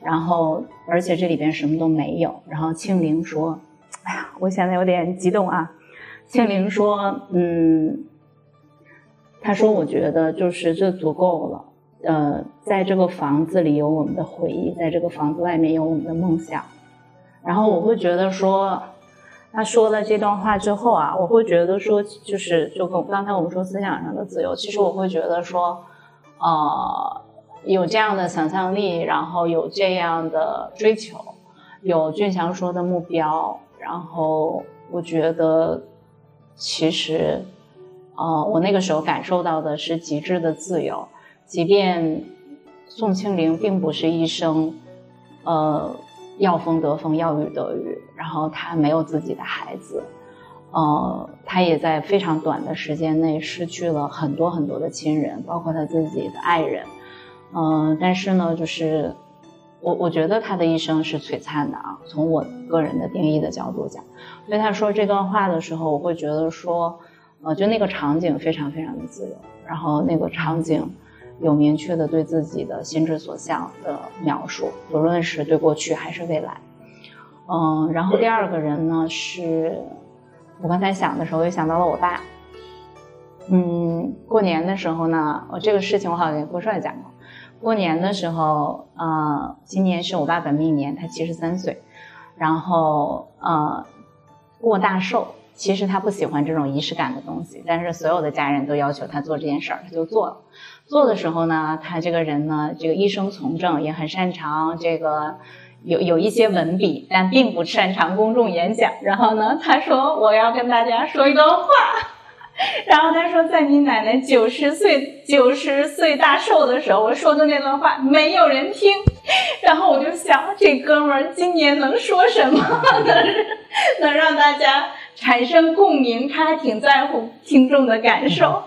[SPEAKER 1] 然后而且这里边什么都没有。”然后庆龄说：“哎呀，我现在有点激动啊。”庆龄说：“嗯，他说我觉得就是这足够了。”呃，在这个房子里有我们的回忆，在这个房子外面有我们的梦想。然后我会觉得说，他说了这段话之后啊，我会觉得说，就是就跟刚才我们说思想上的自由，其实我会觉得说，呃，有这样的想象力，然后有这样的追求，有俊祥说的目标，然后我觉得其实，呃，我那个时候感受到的是极致的自由。即便宋庆龄并不是一生，呃，要风得风，要雨得雨，然后她没有自己的孩子，呃，她也在非常短的时间内失去了很多很多的亲人，包括她自己的爱人，嗯，但是呢，就是我我觉得她的一生是璀璨的啊，从我个人的定义的角度讲，所以她说这段话的时候，我会觉得说，呃，就那个场景非常非常的自由，然后那个场景。有明确的对自己的心之所向的描述，不论是对过去还是未来。嗯，然后第二个人呢，是我刚才想的时候，又想到了我爸。嗯，过年的时候呢，我这个事情我好像跟郭帅讲过。过年的时候，呃，今年是我爸本命年，他七十三岁。然后，呃，过大寿，其实他不喜欢这种仪式感的东西，但是所有的家人都要求他做这件事儿，他就做了。做的时候呢，他这个人呢，这个一生从政，也很擅长这个有有一些文笔，但并不擅长公众演讲。然后呢，他说我要跟大家说一段话。然后他说，在你奶奶九十岁九十岁大寿的时候，我说的那段话没有人听。然后我就想，这哥们儿今年能说什么，能 能让大家产生共鸣？他还挺在乎听众的感受。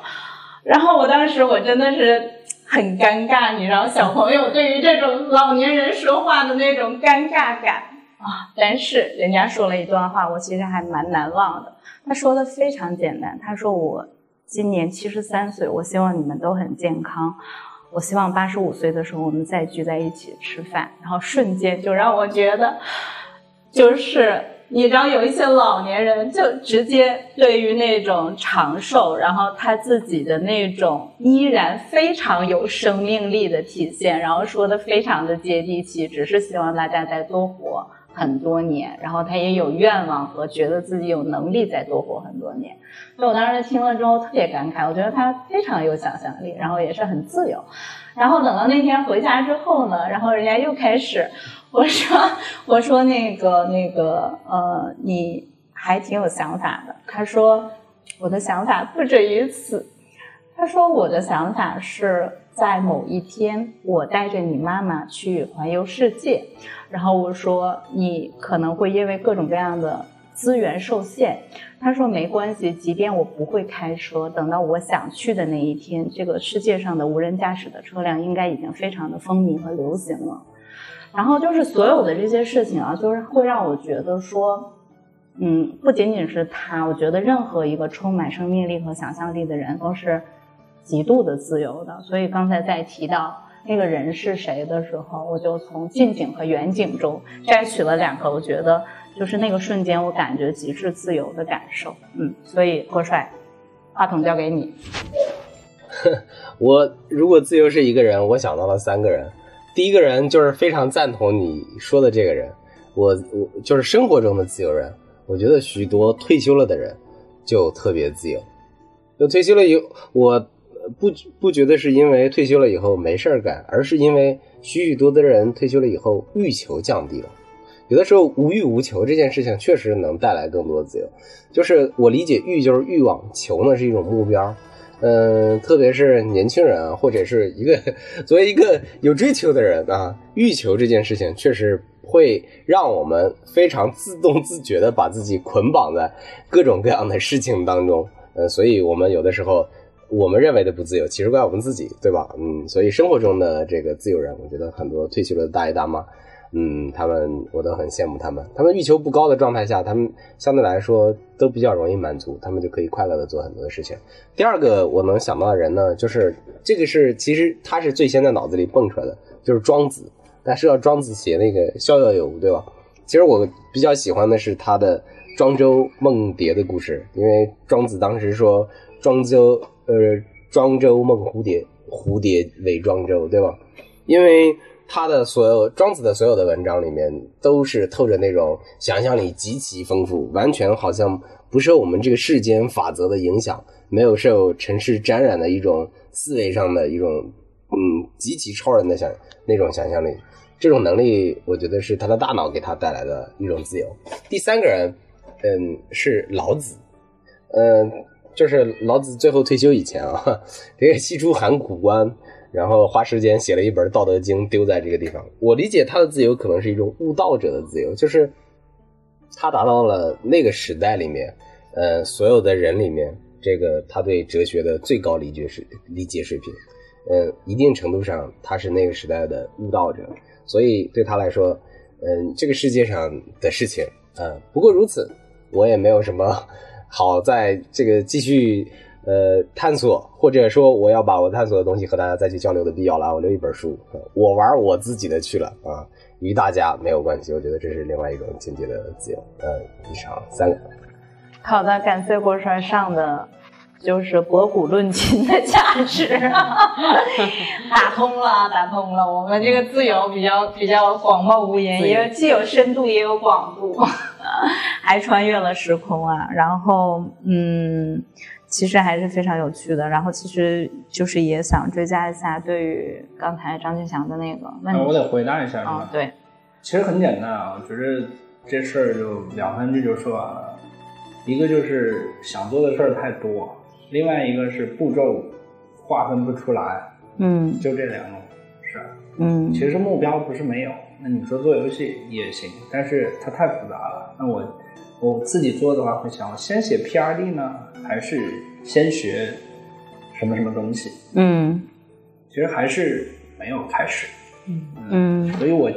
[SPEAKER 1] 然后我当时我真的是很尴尬，你知道，小朋友对于这种老年人说话的那种尴尬感啊。但是人家说了一段话，我其实还蛮难忘的。他说的非常简单，他说我今年七十三岁，我希望你们都很健康，我希望八十五岁的时候我们再聚在一起吃饭。然后瞬间就让我觉得，就是。你知道有一些老年人就直接对于那种长寿，然后他自己的那种依然非常有生命力的体现，然后说的非常的接地气，只是希望大家再多活。很多年，然后他也有愿望和觉得自己有能力再多活很多年。所以我当时听了之后特别感慨，我觉得他非常有想象力，然后也是很自由。然后等到那天回家之后呢，然后人家又开始。我说，我说那个那个，呃，你还挺有想法的。他说，我的想法不止于此。他说，我的想法是在某一天，我带着你妈妈去环游世界。然后我说，你可能会因为各种各样的资源受限。他说没关系，即便我不会开车，等到我想去的那一天，这个世界上的无人驾驶的车辆应该已经非常的风靡和流行了。然后就是所有的这些事情啊，就是会让我觉得说，嗯，不仅仅是他，我觉得任何一个充满生命力和想象力的人都是极度的自由的。所以刚才在提到那个人是谁的时候，我就从近景和远景中摘取了两个，我觉得就是那个瞬间我感觉极致自由的感受。嗯，所以郭帅，话筒交给你。
[SPEAKER 4] 我如果自由是一个人，我想到了三个人。第一个人就是非常赞同你说的这个人，我我就是生活中的自由人。我觉得许多退休了的人就特别自由，就退休了以后，我不不觉得是因为退休了以后没事儿干，而是因为许许多多的人退休了以后欲求降低了。有的时候无欲无求这件事情确实能带来更多的自由。就是我理解欲就是欲望，求呢是一种目标。嗯，特别是年轻人啊，或者是一个作为一个有追求的人啊，欲求这件事情确实会让我们非常自动自觉的把自己捆绑在各种各样的事情当中。嗯，所以我们有的时候我们认为的不自由，其实怪我们自己，对吧？嗯，所以生活中的这个自由人，我觉得很多退休的大爷大妈。嗯，他们我都很羡慕他们。他们欲求不高的状态下，他们相对来说都比较容易满足，他们就可以快乐的做很多的事情。第二个我能想到的人呢，就是这个是其实他是最先在脑子里蹦出来的，就是庄子。但是要庄子写那个《逍遥游》，对吧？其实我比较喜欢的是他的《庄周梦蝶》的故事，因为庄子当时说庄周呃庄周梦蝴蝶，蝴蝶为庄周，对吧？因为。他的所有庄子的所有的文章里面，都是透着那种想象力极其丰富，完全好像不受我们这个世间法则的影响，没有受尘世沾染的一种思维上的一种，嗯，极其超人的想那种想象力。这种能力，我觉得是他的大脑给他带来的一种自由。第三个人，嗯，是老子，嗯，就是老子最后退休以前啊，这个西出函谷关。然后花时间写了一本《道德经》，丢在这个地方。我理解他的自由可能是一种悟道者的自由，就是他达到了那个时代里面，呃，所有的人里面，这个他对哲学的最高理解水理解水平，嗯，一定程度上他是那个时代的悟道者，所以对他来说，嗯，这个世界上的事情，嗯，不过如此，我也没有什么好在这个继续。呃，探索或者说我要把我探索的东西和大家再去交流的必要了，我留一本书，我玩我自己的去了啊，与大家没有关系。我觉得这是另外一种境界的自由。呃，以上三个。
[SPEAKER 1] 好的，感谢郭帅上的就是博古论今的价值，打通了，打通了。我们这个自由比较比较广袤无言，也既有深度也有广度，还穿越了时空啊。然后，嗯。其实还是非常有趣的，然后其实就是也想追加一下对于刚才张俊祥的那个问题，
[SPEAKER 2] 我得回答一下是
[SPEAKER 1] 吧？对，
[SPEAKER 2] 其实很简单啊，我觉得这事儿就两三句就说完了，一个就是想做的事儿太多，另外一个是步骤划分不出来，
[SPEAKER 1] 嗯，
[SPEAKER 2] 就这两种事儿，
[SPEAKER 1] 嗯，
[SPEAKER 2] 其实目标不是没有，那你说做游戏也行，但是它太复杂了，那我。我自己做的话，会想我先写 P R D 呢，还是先学什么什么东西？
[SPEAKER 1] 嗯，
[SPEAKER 2] 其实还是没有开始。
[SPEAKER 1] 嗯嗯，
[SPEAKER 2] 所以我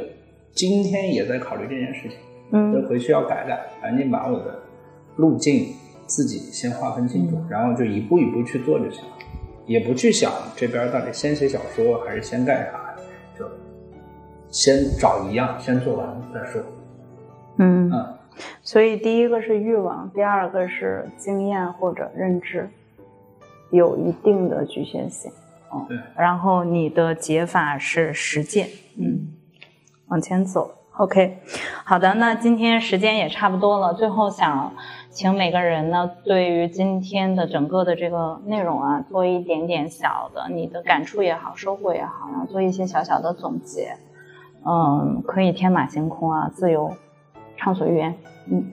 [SPEAKER 2] 今天也在考虑这件事情。
[SPEAKER 1] 嗯，
[SPEAKER 2] 就回去要改改，赶紧把我的路径自己先划分清楚，然后就一步一步去做就行了，也不去想这边到底先写小说还是先干啥，就先找一样先做完再说。
[SPEAKER 1] 嗯嗯。
[SPEAKER 5] 所以第一个是欲望，第二个是经验或者认知，有一定的局限性。
[SPEAKER 2] 嗯，对。
[SPEAKER 5] 然后你的解法是实践，嗯，往前走。OK，好的，那今天时间也差不多了，最后想请每个人呢，对于今天的整个的这个内容啊，做一点点小的你的感触也好，收获也好，然后做一些小小的总结。嗯，可以天马行空啊，自由畅所欲言。嗯，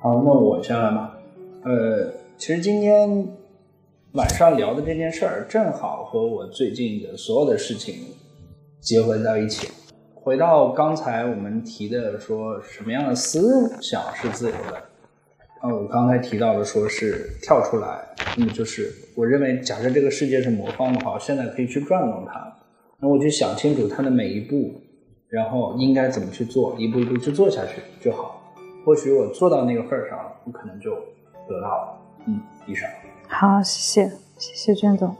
[SPEAKER 2] 好，那我先来吧。呃，其实今天晚上聊的这件事儿，正好和我最近的所有的事情结合在一起。回到刚才我们提的，说什么样的思想是自由的？啊，我刚才提到的，说是跳出来，那么就是我认为，假设这个世界是魔方的话，我现在可以去转动它，那我就想清楚他的每一步，然后应该怎么去做，一步一步去做下去就好。或许我做到那个份儿上了，我可能就得到了。嗯，以上。
[SPEAKER 5] 好，谢谢，谢谢娟总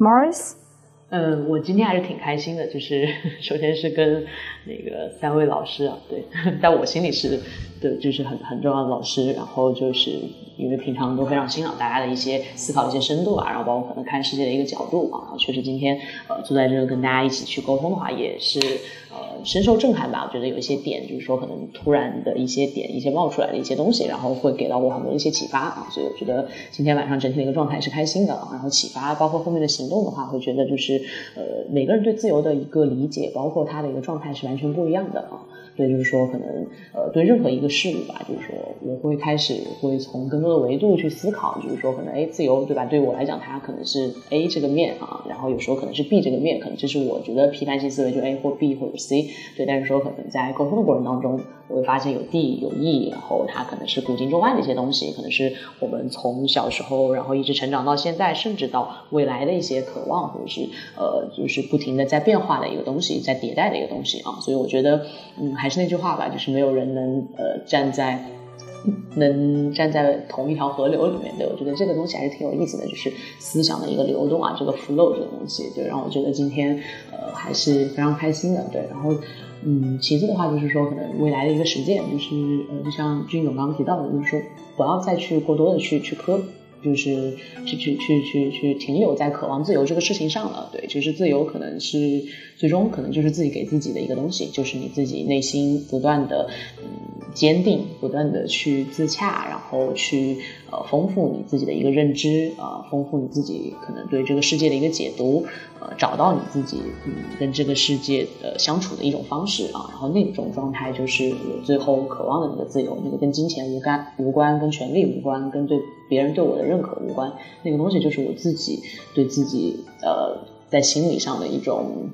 [SPEAKER 5] ，Morris。
[SPEAKER 3] 嗯，我今天还是挺开心的，就是 首先是跟那个三位老师啊，对，在我心里是的，就是很很重要的老师。然后就是因为平常都非常欣赏大家的一些思考一些深度啊，然后包括可能看世界的一个角度啊，确实今天呃坐在这跟大家一起去沟通的话，也是。呃，深受震撼吧？我觉得有一些点，就是说可能突然的一些点，一些冒出来的一些东西，然后会给到我很多一些启发啊。所以我觉得今天晚上整体的一个状态是开心的，然后启发，包括后面的行动的话，会觉得就是呃，每个人对自由的一个理解，包括他的一个状态是完全不一样的啊。所以就是说，可能呃，对任何一个事物吧，就是说，我会开始会从更多的维度去思考，就是说，可能哎，自由对吧？对我来讲，它可能是 A 这个面啊，然后有时候可能是 B 这个面，可能这是我觉得批判性思维就 A 或 B 或者 C，对。但是说可能在沟通的过程当中，我会发现有 D 有 E，然后它可能是古今中外的一些东西，可能是我们从小时候然后一直成长到现在，甚至到未来的一些渴望，或者是呃，就是不停的在变化的一个东西，在迭代的一个东西啊。所以我觉得，嗯。还是那句话吧，就是没有人能呃站在能站在同一条河流里面。对我觉得这个东西还是挺有意思的，就是思想的一个流动啊，这个 flow 这个东西，对，让我觉得今天呃还是非常开心的。对，然后嗯，其次的话就是说，可能未来的一个实践，就是呃，就像军总刚刚提到的，就是说不要再去过多的去去磕。就是去去去去去停留在渴望自由这个事情上了，对，其实自由可能是最终可能就是自己给自己的一个东西，就是你自己内心不断的嗯坚定，不断的去自洽，然后去呃丰富你自己的一个认知啊，丰富你自己可能对这个世界的一个解读。呃找到你自己，嗯，跟这个世界的相处的一种方式啊，然后那种状态就是我最后渴望的那个自由，那个跟金钱无干无关，跟权力无关，跟对别人对我的认可无关，那个东西就是我自己对自己呃在心理上的一种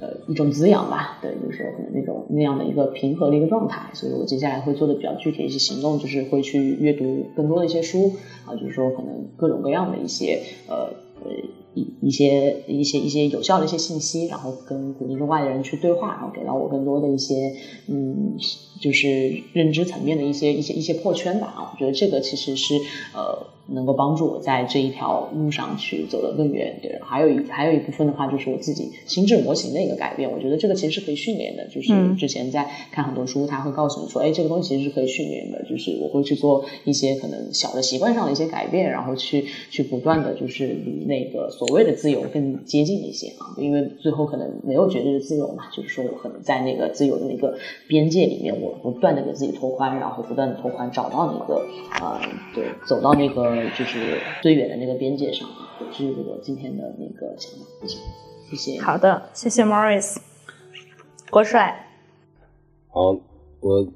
[SPEAKER 3] 呃一种滋养吧，对，就是可能那种那样的一个平和的一个状态，所以我接下来会做的比较具体一些行动，就是会去阅读更多的一些书啊，就是说可能各种各样的一些呃呃。一一些一些一些有效的一些信息，然后跟古今中外的人去对话，然后给到我更多的一些嗯，就是认知层面的一些一些一些破圈吧啊，我觉得这个其实是呃。能够帮助我在这一条路上去走得更远。对，还有一还有一部分的话，就是我自己心智模型的一个改变。我觉得这个其实是可以训练的。就是之前在看很多书，他会告诉你说，哎，这个东西其实是可以训练的。就是我会去做一些可能小的习惯上的一些改变，然后去去不断的就是离那个所谓的自由更接近一些啊。因为最后可能没有绝对的自由嘛，就是说我可能在那个自由的那个边界里面，我不断的给自己拓宽，然后不断的拓宽，找到那个呃，对，走到那个。就是最远的那个边界上啊，这是我今天的那个想法，谢谢。
[SPEAKER 5] 好的，谢谢 Morris，郭帅。
[SPEAKER 4] 好，我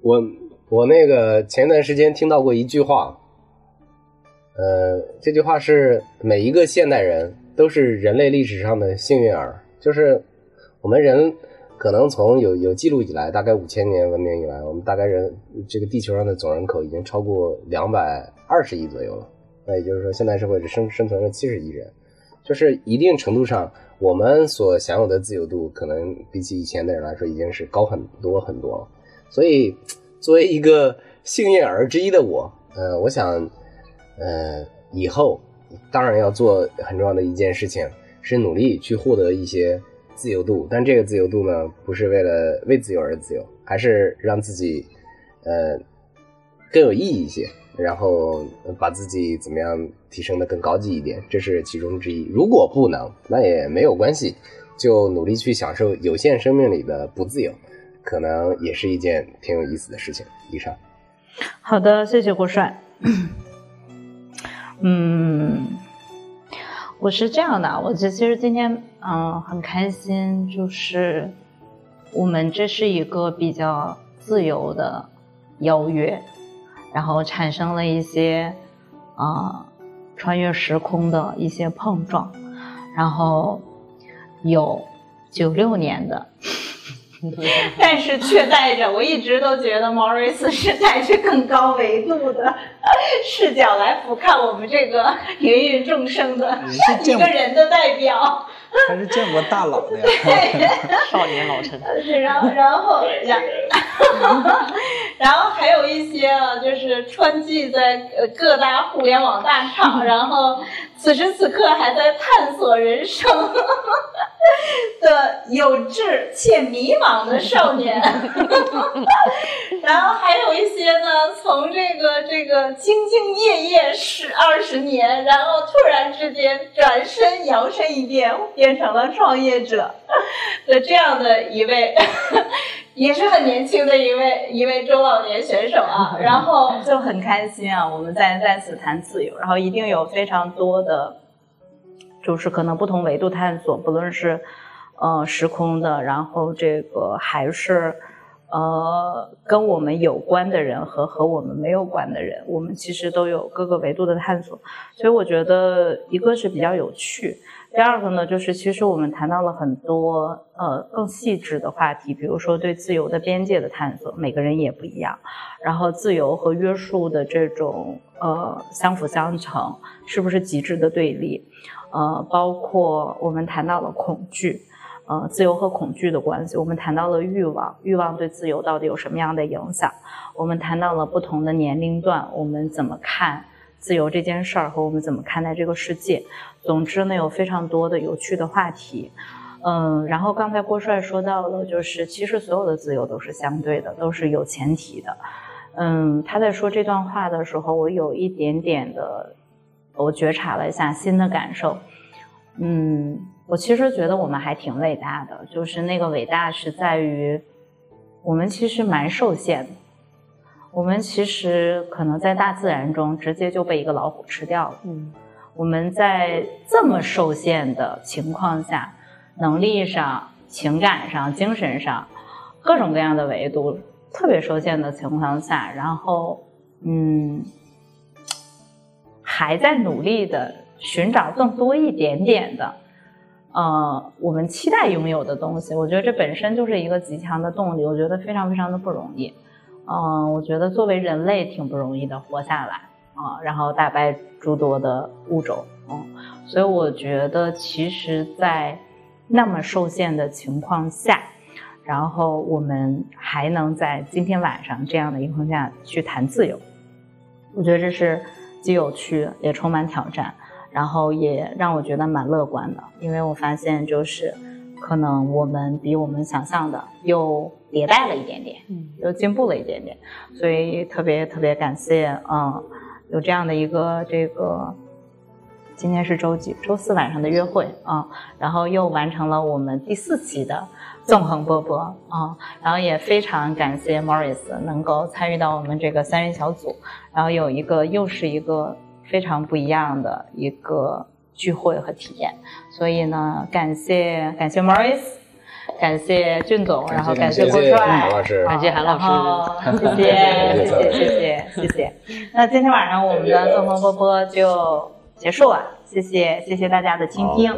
[SPEAKER 4] 我我那个前段时间听到过一句话，呃，这句话是每一个现代人都是人类历史上的幸运儿，就是我们人可能从有有记录以来，大概五千年文明以来，我们大概人这个地球上的总人口已经超过两百。二十亿左右了，那也就是说，现代社会只生生存了七十亿人，就是一定程度上，我们所享有的自由度，可能比起以前的人来说，已经是高很多很多了。所以，作为一个幸运儿之一的我，呃，我想，呃，以后当然要做很重要的一件事情，是努力去获得一些自由度，但这个自由度呢，不是为了为自由而自由，还是让自己呃更有意义一些，然后把自己怎么样提升的更高级一点，这是其中之一。如果不能，那也没有关系，就努力去享受有限生命里的不自由，可能也是一件挺有意思的事情。以上。
[SPEAKER 1] 好的，谢谢郭帅。嗯，我是这样的，我其实今天嗯很开心，就是我们这是一个比较自由的邀约，然后产生了一些啊穿越时空的一些碰撞，然后有九六年的。但是却带着，我一直都觉得毛瑞斯是带着更高维度的视角来俯瞰我们这个芸芸众生的一个人的代表。
[SPEAKER 2] 他是见过大佬的呀
[SPEAKER 3] 少年老成。
[SPEAKER 1] 然后，然后，然后，然后还有一些啊，就是穿迹在各大互联网大厂，然后此时此刻还在探索人生 的有志且迷茫的少年。然后还有一些呢，从这个这个兢兢业业十二十年，然后突然之间转身摇身一变。变成了创业者的这样的一位，也是很年轻的一位一位中老年选手啊，然后就很开心啊，我们在在此谈自由，然后一定有非常多的，就是可能不同维度探索，不论是呃时空的，然后这个还是呃跟我们有关的人和和我们没有关的人，我们其实都有各个维度的探索，所以我觉得一个是比较有趣。第二个呢，就是其实我们谈到了很多呃更细致的话题，比如说对自由的边界的探索，每个人也不一样。然后自由和约束的这种呃相辅相成，是不是极致的对立？呃，包括我们谈到了恐惧，呃，自由和恐惧的关系。我们谈到了欲望，欲望对自由到底有什么样的影响？我们谈到了不同的年龄段，我们怎么看？自由这件事儿和我们怎么看待这个世界，总之呢有非常多的有趣的话题，嗯，然后刚才郭帅说到了，就是其实所有的自由都是相对的，都是有前提的，嗯，他在说这段话的时候，我有一点点的，我觉察了一下新的感受，嗯，我其实觉得我们还挺伟大的，就是那个伟大是在于，我们其实蛮受限的。我们其实可能在大自然中直接就被一个老虎吃掉了。嗯，我们在这么受限的情况下，能力上、情感上、精神上，各种各样的维度特别受限的情况下，然后嗯，还在努力的寻找更多一点点的，呃，我们期待拥有的东西。我觉得这本身就是一个极强的动力。我觉得非常非常的不容易。嗯，我觉得作为人类挺不容易的，活下来啊，然后打败诸多的物种，嗯，所以我觉得其实，在那么受限的情况下，然后我们还能在今天晚上这样的一个框架去谈自由，我觉得这是既有趣也充满挑战，然后也让我觉得蛮乐观的，因为我发现就是。可能我们比我们想象的又迭代了一点点，嗯，又进步了一点点，所以特别特别感谢，嗯，有这样的一个这个，今天是周几？周四晚上的约会啊，然后又完成了我们第四期的纵横波波啊，然后也非常感谢 Morris 能够参与到我们这个三人小组，然后有一个又是一个非常不一样的一个。聚会和体验，所以呢，感谢感谢 Morris，感谢俊总，然后感谢郭帅，
[SPEAKER 3] 感谢韩老师，
[SPEAKER 1] 谢谢谢谢谢谢谢谢。那今天晚上我们的纵横波波就结束了，谢谢谢谢大家的倾听。